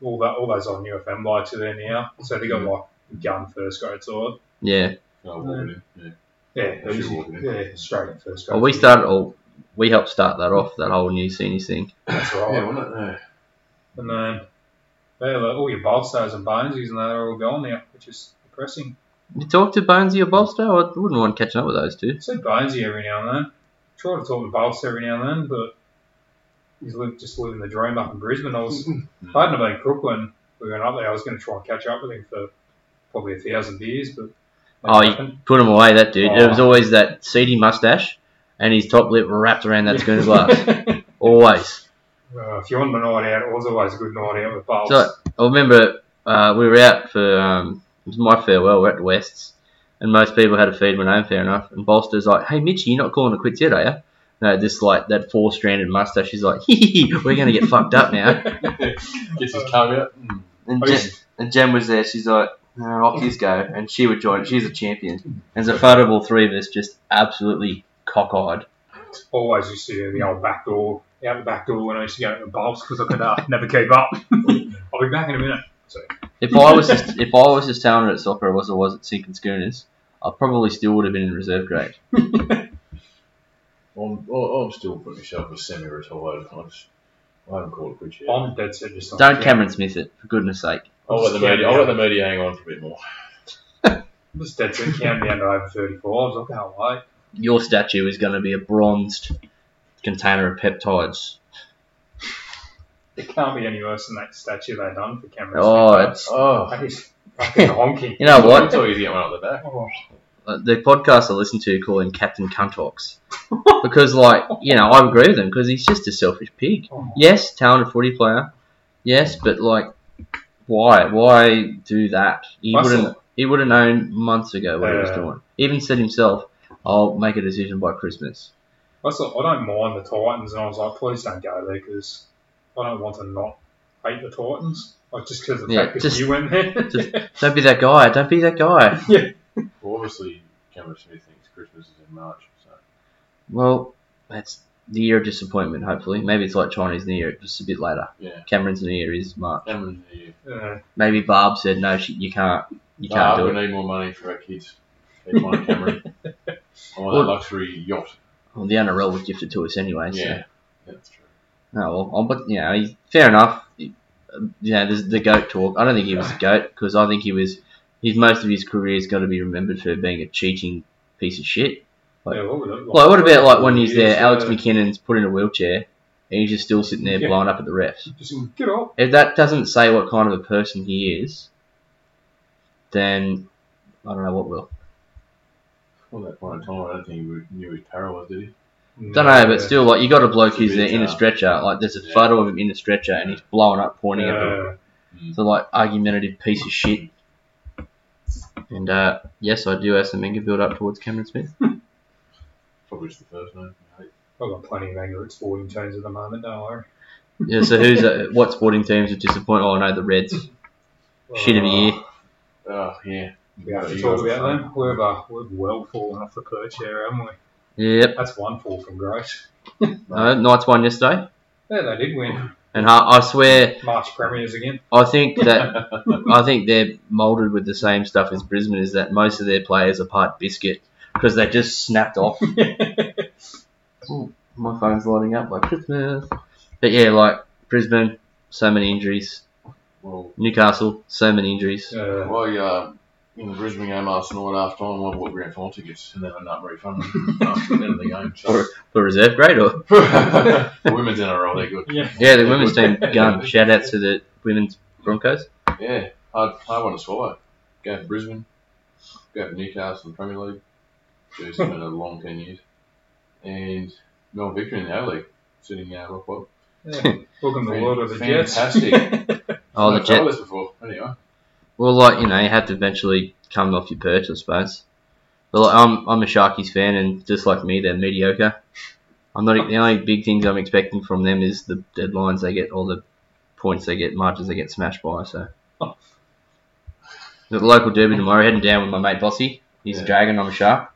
all that, all those on UFM blokes are there now. So they got like gun first grade sort. Yeah. Oh, walking in, yeah. Yeah, Should easy. walk in. yeah, straight in first grade. Well, we started all we helped start that off that whole new seniors thing. That's right. Yeah, wasn't it? Yeah. And uh, then yeah, like, all oh, your bolsters and bonesies and that are all gone now, which is depressing. You talk to Bonesy or Bolster? I wouldn't want catching up with those two. I see Bonesy every now and then. I Try to talk to Bolster every now and then, but he's live, just living the dream up in Brisbane. I was, if I hadn't have been Crook when we went up there, I was going to try and catch up with him for probably a thousand beers, but Oh, you put him away, that dude. Oh. It was always that seedy mustache and his top lip wrapped around that schooner glass. Always. Uh, if you want a night out, it was always a good night out with Bolts. So I remember uh, we were out for um, it was my farewell. We're at the Wests, and most people had a feed my name. Fair enough. And Bolster's like, "Hey, Mitchy, you're not calling it quits yet, are you?" No, this like that four stranded mustache. He's like, we're gonna get fucked up now." Gets his tongue out. And Jen, and Jen was there. She's like, no, "Off his go," and she would join. She's a champion. And there's a photo of all three of us just absolutely cockeyed. always used to do the old back door out the back door when I used to go to the bowls because I could uh, never keep up. I'll be back in a minute. So, If I was as, if I was as talented at soccer as I was at sinking schooners, I probably still would have been in reserve grade. I'm, I'm still putting myself as semi-retired. I, just, I haven't called it quits yet. I'm dead set just on Don't Cameron Smith it, for goodness sake. I'll let the media. I'll let the media hang on for a bit more. I'm just dead set counting down to over 35s. I can't wait. Your statue is going to be a bronzed container of peptides. It can't be any worse than that statue they done for cameras. Oh, Smith. it's Oh, That is fucking honky. you know what? thought you'd get one up the back. Oh, Uh, the podcast I listen to call him Captain Cuntox because, like, you know, I agree with him because he's just a selfish pig. oh. Yes, talented footy player. Yes, but like, why? Why do that? He I wouldn't. saw- He would have known months ago what he was Yeah. doing. Even said himself, "I'll make a decision by Christmas." I, thought, I don't mind the Titans, and I was like, please don't go there because I don't want to not hate the Titans. Like, just because of the Yeah, fact that you went there. just- Don't be that guy. Don't be that guy. yeah. Well, obviously, Cameron Smith thinks Christmas is in March, so Well, that's the year of disappointment. Hopefully, maybe it's like Chinese New Year, just a bit later. yeah. Cameron's New Year is March. Cameron's the year. Uh, Maybe Barb said no, she, you can't. You can't do we it. We need more money for our kids. Keep one Cameron. I want Well- that luxury yacht. Well, the NRL was gifted to us anyway. So. Yeah, that's true. Oh well, but you know, he's, fair enough. You know, there's the goat talk. I don't think he was a goat because I think he was. His most of his career's got to be remembered for being a cheating piece of shit. Like- yeah, what Well, what about like when he's there, years, Alex uh, McKinnon's put in a wheelchair, and he's just still sitting there Yeah. blowing up at the refs. Just get off. If that doesn't say what kind of a person he is, then I don't know what will. Well, at that point in time, I don't think he would- knew he was paralysed, did he? Don't know, but still, like you got a bloke who's there in a uh, stretcher. Like there's a yeah. photo of him in a stretcher, and he's blowing up, pointing at the Uh, So like argumentative piece of shit. And uh, yes, I do have some anger build up towards Cameron Smith. Probably just the first name. I hate- I've got plenty of anger at sporting teams at the moment, don't worry. Yeah. So who's uh, what sporting teams are disappointed? Oh no, the Reds. Shit of a year. Oh, yeah. We have to You talk guys are about them. We've, uh, we've well fallen off the perch here, haven't we? Yep. That's one fall from grace. Uh, Knights won yesterday, Yeah, they did win. and I, I swear, March premiers again. I think that I think they're moulded with the same stuff as Brisbane. Is that most of their players are part biscuit because they just snapped off. Ooh, my phone's lighting up like Christmas. But yeah, like Brisbane, so many injuries. Well, Newcastle, so many injuries. Uh, well, yeah. In the Brisbane game last night, half time, I bought grand final tickets and then I ended up refunding them after the end of the game. So. For reserve grade or the women's NRL, they're good. yeah. yeah, the women's team gun. Shout out to the women's Broncos. Yeah, hard, hard one to swallow. Go for Brisbane, go for Newcastle in the Premier League. Jeez, it's been a long 10 years. And Melbourne Victory in the A League, sitting uh, Rock Bottom. yeah. Welcome to the world of the Jets. Fantastic. Oh, the I've tried Jet. this before. Anyway, Well, like you know, you have to eventually come off your perch, I suppose. But like, I'm I'm a Sharkies fan, and just like me, they're mediocre. I'm not the only big things I'm expecting from them is the deadlines they get, all the points they get, margins they get smashed by. So. Oh. The local derby tomorrow, heading down with my mate Bossy. He's a dragon, I'm a shark.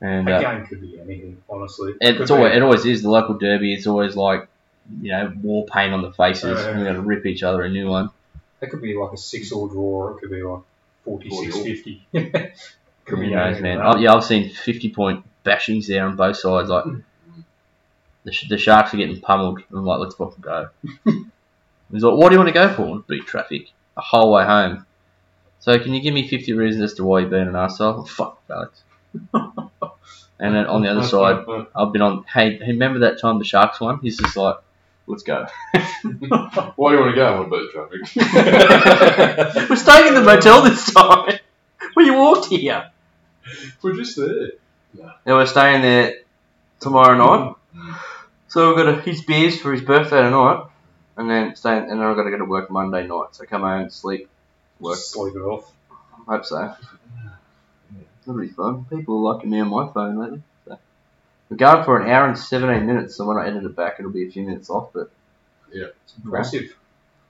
And That uh, game could be anything, honestly. It, it's always, it always is. The local derby, it's always like, you know, war paint on the faces. Uh, We're going to rip each other a new one. That could be like a six all draw, or it could be like 46 50. could be knows, man? like Oh, yeah, I've seen 50 point bashings there on both sides. Like, the, Sh- the Sharks are getting pummeled. I'm like, let's fucking go. He's like, what do you want to go for? Beat traffic. A whole way home. So, can you give me 50 reasons as to why you're being an arsehole? Fuck, Alex. and then on the other side, I've been on, hey, remember that time the Sharks won? He's just like, let's go. why do you want to go? I want to beat traffic. We're staying in the motel this time. We walked here. We're just there. Yeah. And we're staying there tomorrow night. Mm. So we've got a, his beers for his birthday tonight, and then stay, and then I've got to go to work Monday night. So come home, sleep, work. Sleep it off. Hope so. That'll be fun. People are liking me on my phone lately. So. We're going for an hour and 17 minutes, so when I edit it back, it'll be a few minutes off. But Yeah, It's impressive.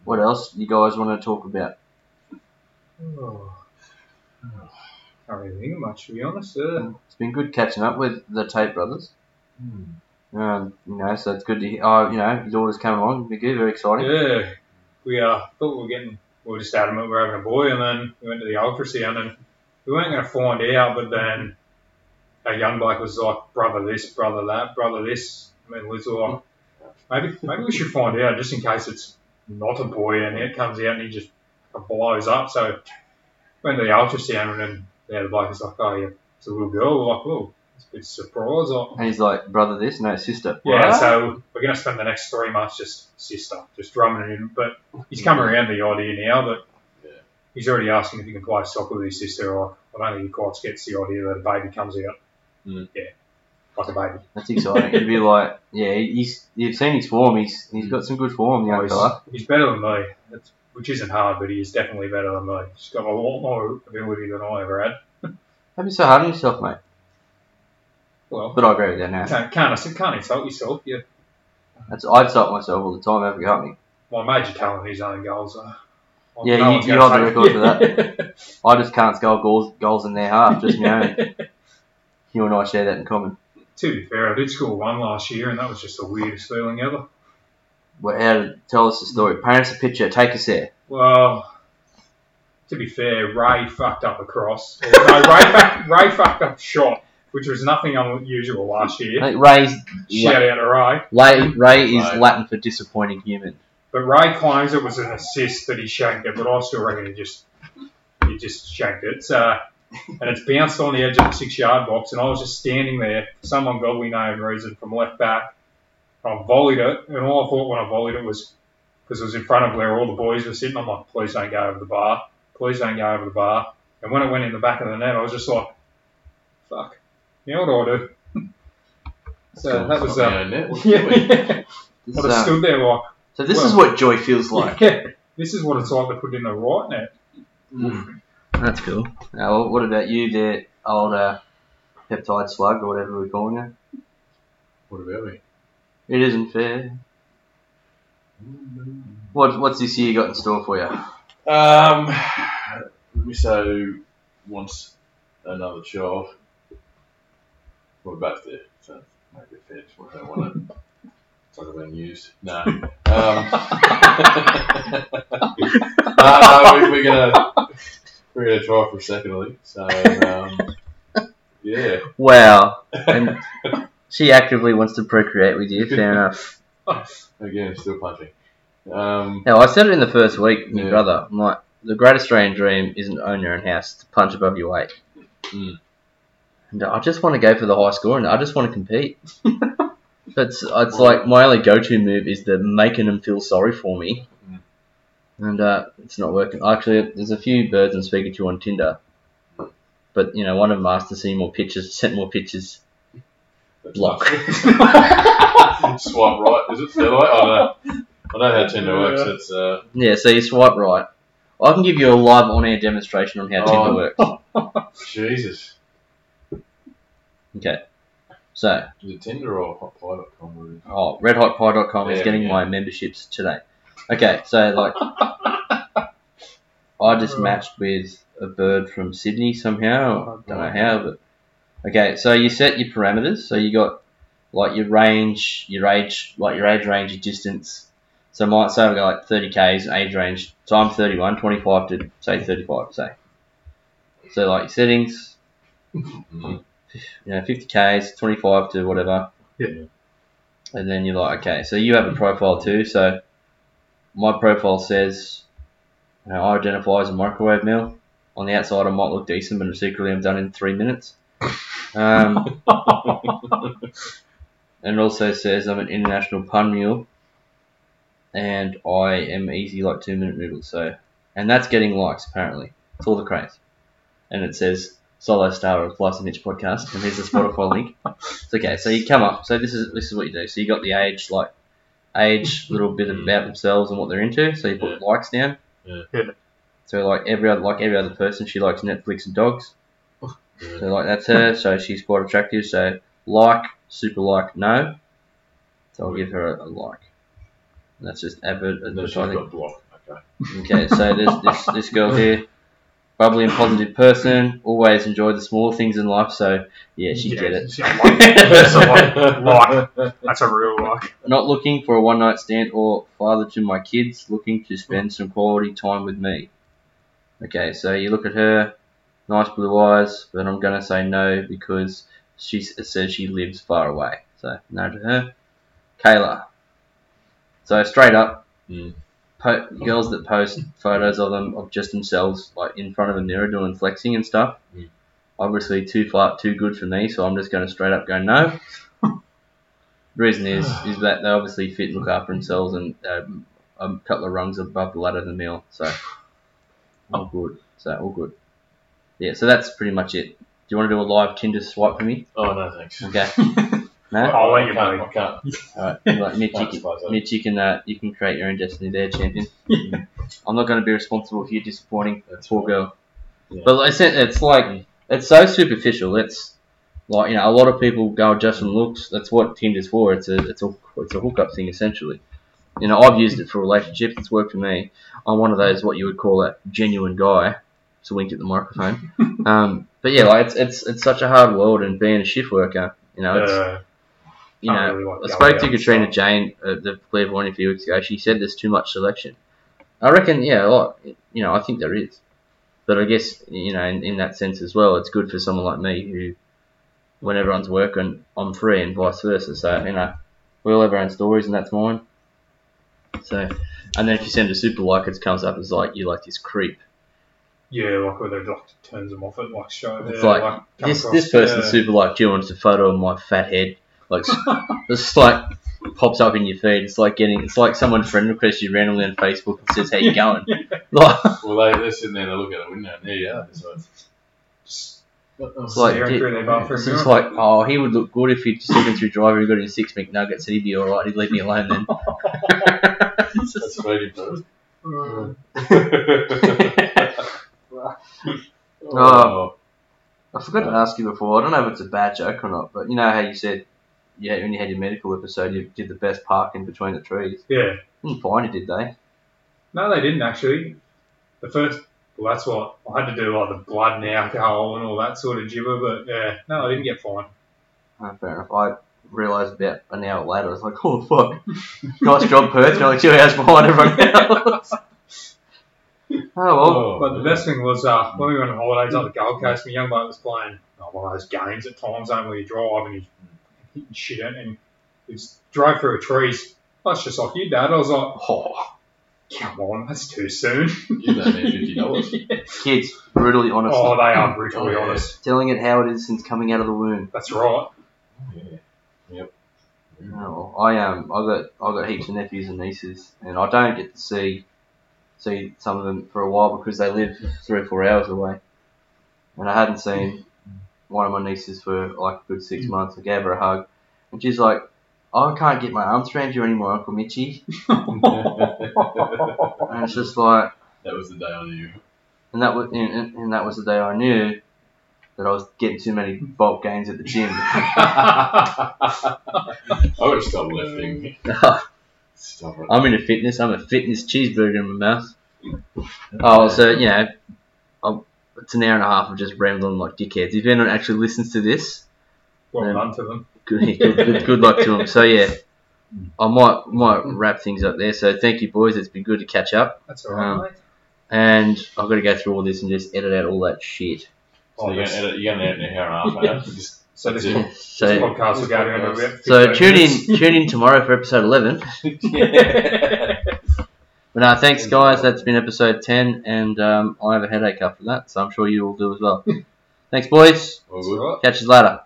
what else you guys want to talk about? Oh. Can't really think of much, to be honest. Uh, It's been good catching up with the Tape brothers. Um, you know, so it's good to hear. Oh, you know, your daughter's coming along. It'll be good, very exciting. Yeah, we uh, thought we were getting, we were just adamant we were having a boy, and then we went to the ultrasound, and we weren't going to find out, but then a young bloke was like, brother this, brother that, brother this. I mean, Liz was like, maybe, maybe we should find out just in case it's not a boy, and it comes out and he just blows up. So went to the ultrasound, and then yeah, the bloke was like, oh yeah, it's a little girl. We're like, well, it's a bit surprised. Like, And he's like, brother, this, no, sister. yeah, What? so we're going to spend the next three months just sister, just drumming it in. But he's come around the idea now, but he's already asking if he can play soccer with his sister, or I don't think he quite gets the idea that a baby comes out. Mm. Yeah, like a baby. That's exciting. It'd be like, yeah, he's you've seen his form. He's he's got some good form, young fella. he's better than me, That's, which isn't hard, but he is definitely better than me. He's got a lot more ability than I ever had. Don't be so hard on yourself, mate. Well, But I agree with that now. can't, can't, can't insult yourself. Yeah. That's I insult myself all the time. Have you got me? my major talent is own goals. Yeah, no you- you hold the record for that. I just can't score goals goals in their half. Just my own. You and I share that in common. To be fair, I did score one last year, and that was just the weirdest feeling ever. Well, how to tell us the story? Paint us a picture. Take us there. Well, to be fair, Ray fucked up a cross. No, Ray, fucked, Ray fucked up a shot, which was nothing unusual last I year. think Ray's Shout out to Ray. Ray, Ray is Right. Latin for disappointing human. But Ray claims it was an assist that he shanked it, but I still reckon he just he just shanked it. So, and it's bounced on the edge of the six yard box, and I was just standing there for some ungodly known reason from left back. I volleyed it, and all I thought when I volleyed it was because it was in front of where all the boys were sitting. I'm like, please don't go over the bar. Please don't go over the bar. And when it went in the back of the net, I was just like, fuck. you know what I do? so that was, uh, net. Yeah. I This, just uh, stood there like, so this well- is what joy feels like. yeah, this is what it's like to put in the right net. Mm. That's cool. Now, what about you, there, old uh, peptide slug or whatever we're calling it? What about me? It isn't fair. What What's this year got in store for you? Um, Misso wants another child. We're both there, so maybe a fair choice. I don't want to talk about news. No. Um, no, no, we, we're gonna we're gonna try for a second league. So um, yeah, Wow. And she actively wants to procreate with you. Fair enough. again, still punching. Um, Now, I said it in the first week, my Yeah. brother. I'm like, the great Australian dream isn't own your own house, to punch above your weight. Mm. And I just want to go for the high score and I just want to compete. It's, it's like my only go-to move is the making them feel sorry for me. And uh, it's not working. Actually, there's a few birds I'm speaking to on Tinder, but you know, one of them asked to see more pictures, sent more pictures. that's Block. Swipe right, is it? The other way? I don't know. I know how Tinder works. It's uh, Yeah, so you swipe right. I can give you a live on-air demonstration on how Oh. Tinder works. Jesus. Okay, so Is it Tinder or hotpie.com? Or is oh, redhotpie.com is getting yeah. my memberships today. Okay, so like, I just matched with a bird from Sydney somehow. I don't know how, but okay. So you set your parameters. So you got like your range, your age, like your age range, your distance. So I might say we got like 30 k's age range. So I'm 31, 25 to say 35. Say. So like settings, Mhm. you know, 50 k's, 25 to whatever. Yeah. And then you're like, okay, so you have a profile too. So my profile says, you know, I identify as a microwave meal. On the outside, I might look decent, but secretly, I'm done in three minutes. Um, and it also says I'm an international pun mule, and I am easy like two minute noodles. So, and that's getting likes apparently. It's all the craze. And it says solo star of Life's a Niche podcast, and here's the Spotify link. It's okay. So you come up. So this is this is what you do. So you got the age, like age, mm. little bit mm. about themselves and what they're into. So you put likes down. Yeah. Yeah. So like every other like every other person, she likes Netflix and dogs. Yeah. So like that's her. So she's quite attractive. So like, super like, no. So I'll give her a, a like. And that's just advert No, she's advertising. got block. Okay. Okay, so there's this this girl here. bubbly and positive person. Always enjoy the small things in life. So yeah, she get it. yeah, like, That's a like, like. That's a real like. Not looking for a one night stand or father to my kids. Looking to spend some quality time with me. Okay, so you look at her, nice blue eyes, but I'm gonna say no because she s- says she lives far away. So no to her. Kayla. So straight up, Mm. Po- girls that post photos of them of just themselves, like in front of a mirror doing flexing and stuff. Mm. Obviously, too far, too good for me. So I'm just going to straight up go no. Reason is is that they obviously fit, and look after themselves, and um, a couple of rungs above the ladder than me. So all good. So all good. Yeah. So that's pretty much it. Do you want to do a live Tinder swipe for me? Oh no, thanks. Okay. No. I'll let you can't, know. I can't. All right. Like, Mitch, you Can't can, spice up. Mitch, you can, uh, you can create your own destiny there, champion. I'm not going to be responsible for you disappointing That's poor fine. girl. Yeah. But like I said, it's like it's so superficial. It's like you know, a lot of people go just on looks. That's what Tinder's for. It's a it's a it's a hookup thing essentially. You know, I've used it for relationships. It's worked for me. I'm one of those what you would call a genuine guy. It's a wink at the microphone. um, but yeah, like it's it's it's such a hard world, and being a shift worker, you know, it's Uh, you know, really, like, I spoke to Katrina. Jane at the Claiborne a few weeks ago. She said there's too much selection. I reckon, yeah, like, you know, I think there is. But I guess, you know, in, in that sense as well, it's good for someone like me who, when everyone's working, I'm free and vice versa. So, you know, we all have our own stories and that's mine. So, and then if you send a super like, it comes up as like, you like this creep. yeah, like where they like turns them off at like show. It's yeah, like, come This this person yeah. super like, do you want a photo of my fat head? Like, it's like pops up in your feed. It's like getting, it's like someone friend requests you randomly on Facebook and says, "How you going?" Like, Well, they, they're sitting there and they look out the window and there you are. It's like, Just it's like, staring dude, through their bathroom it's just like, oh, he would look good if he just looking through driver. He got his six McNuggets. And he'd be all right. He'd leave me alone then. that's feeding first. Oh. oh. I forgot to ask you before. I don't know if it's a bad joke or not, but you know how you said, yeah, when you had your medical episode, you did the best park in between the trees. yeah. Didn't find it, did they? No, they didn't actually. The first, well, that's what I had to do, like the blood and alcohol and all that sort of gibber. But yeah, no, I didn't get fined. Oh, fair enough. I realised about an hour later, I was like, oh, fuck. nice job, Perth. You're only two hours behind everyone else. oh, well. But the best thing was uh, when we went on holidays on the Gold Coast, my young mate was playing oh, one of those games at times, zone where you drive and you hitting shit in, and he just drove through a trees. That's just like you, Dad. I was like, oh, come on, that's too soon. You don't need fifty dollars. Kids, brutally honest. oh, they are brutally Oh, yeah. honest. Telling it how it is since coming out of the womb. That's right. Yeah. Yep. Oh, I um, I got I got heaps of nephews and nieces, and I don't get to see see some of them for a while because they live three or four hours away, and I hadn't seen one of my nieces for like a good six mm. months. I gave her a hug, and she's like, oh, "I can't get my arms around you anymore, Uncle Mitchy," and it's just like, that was the day I knew. and that was and, and- and that was the day I knew that I was getting too many bulk gains at the gym. I would have stopped lifting. Stop it. I'm into fitness. I'm a fitness cheeseburger in my mouth. Oh, so you know, I'll, it's an hour and a half of just rambling like dickheads. If anyone actually listens to this, Well Yeah. done to them. good, good, good, good luck to them. So yeah, I might might wrap things up there. So thank you, boys. It's been good to catch up, That's all right, Um, mate. and I've got to go through all this and just edit out all that shit. So you're gonna edit, you're gonna edit an hour and a half, man. Just So this, Yeah. this So podcast will go down to about so tune in tune in tomorrow for episode eleven. But no, thanks guys. That's been episode ten, and um, I have a headache after that, so I'm sure you all do as well. thanks, boys. all That's good. all right. Catch you later.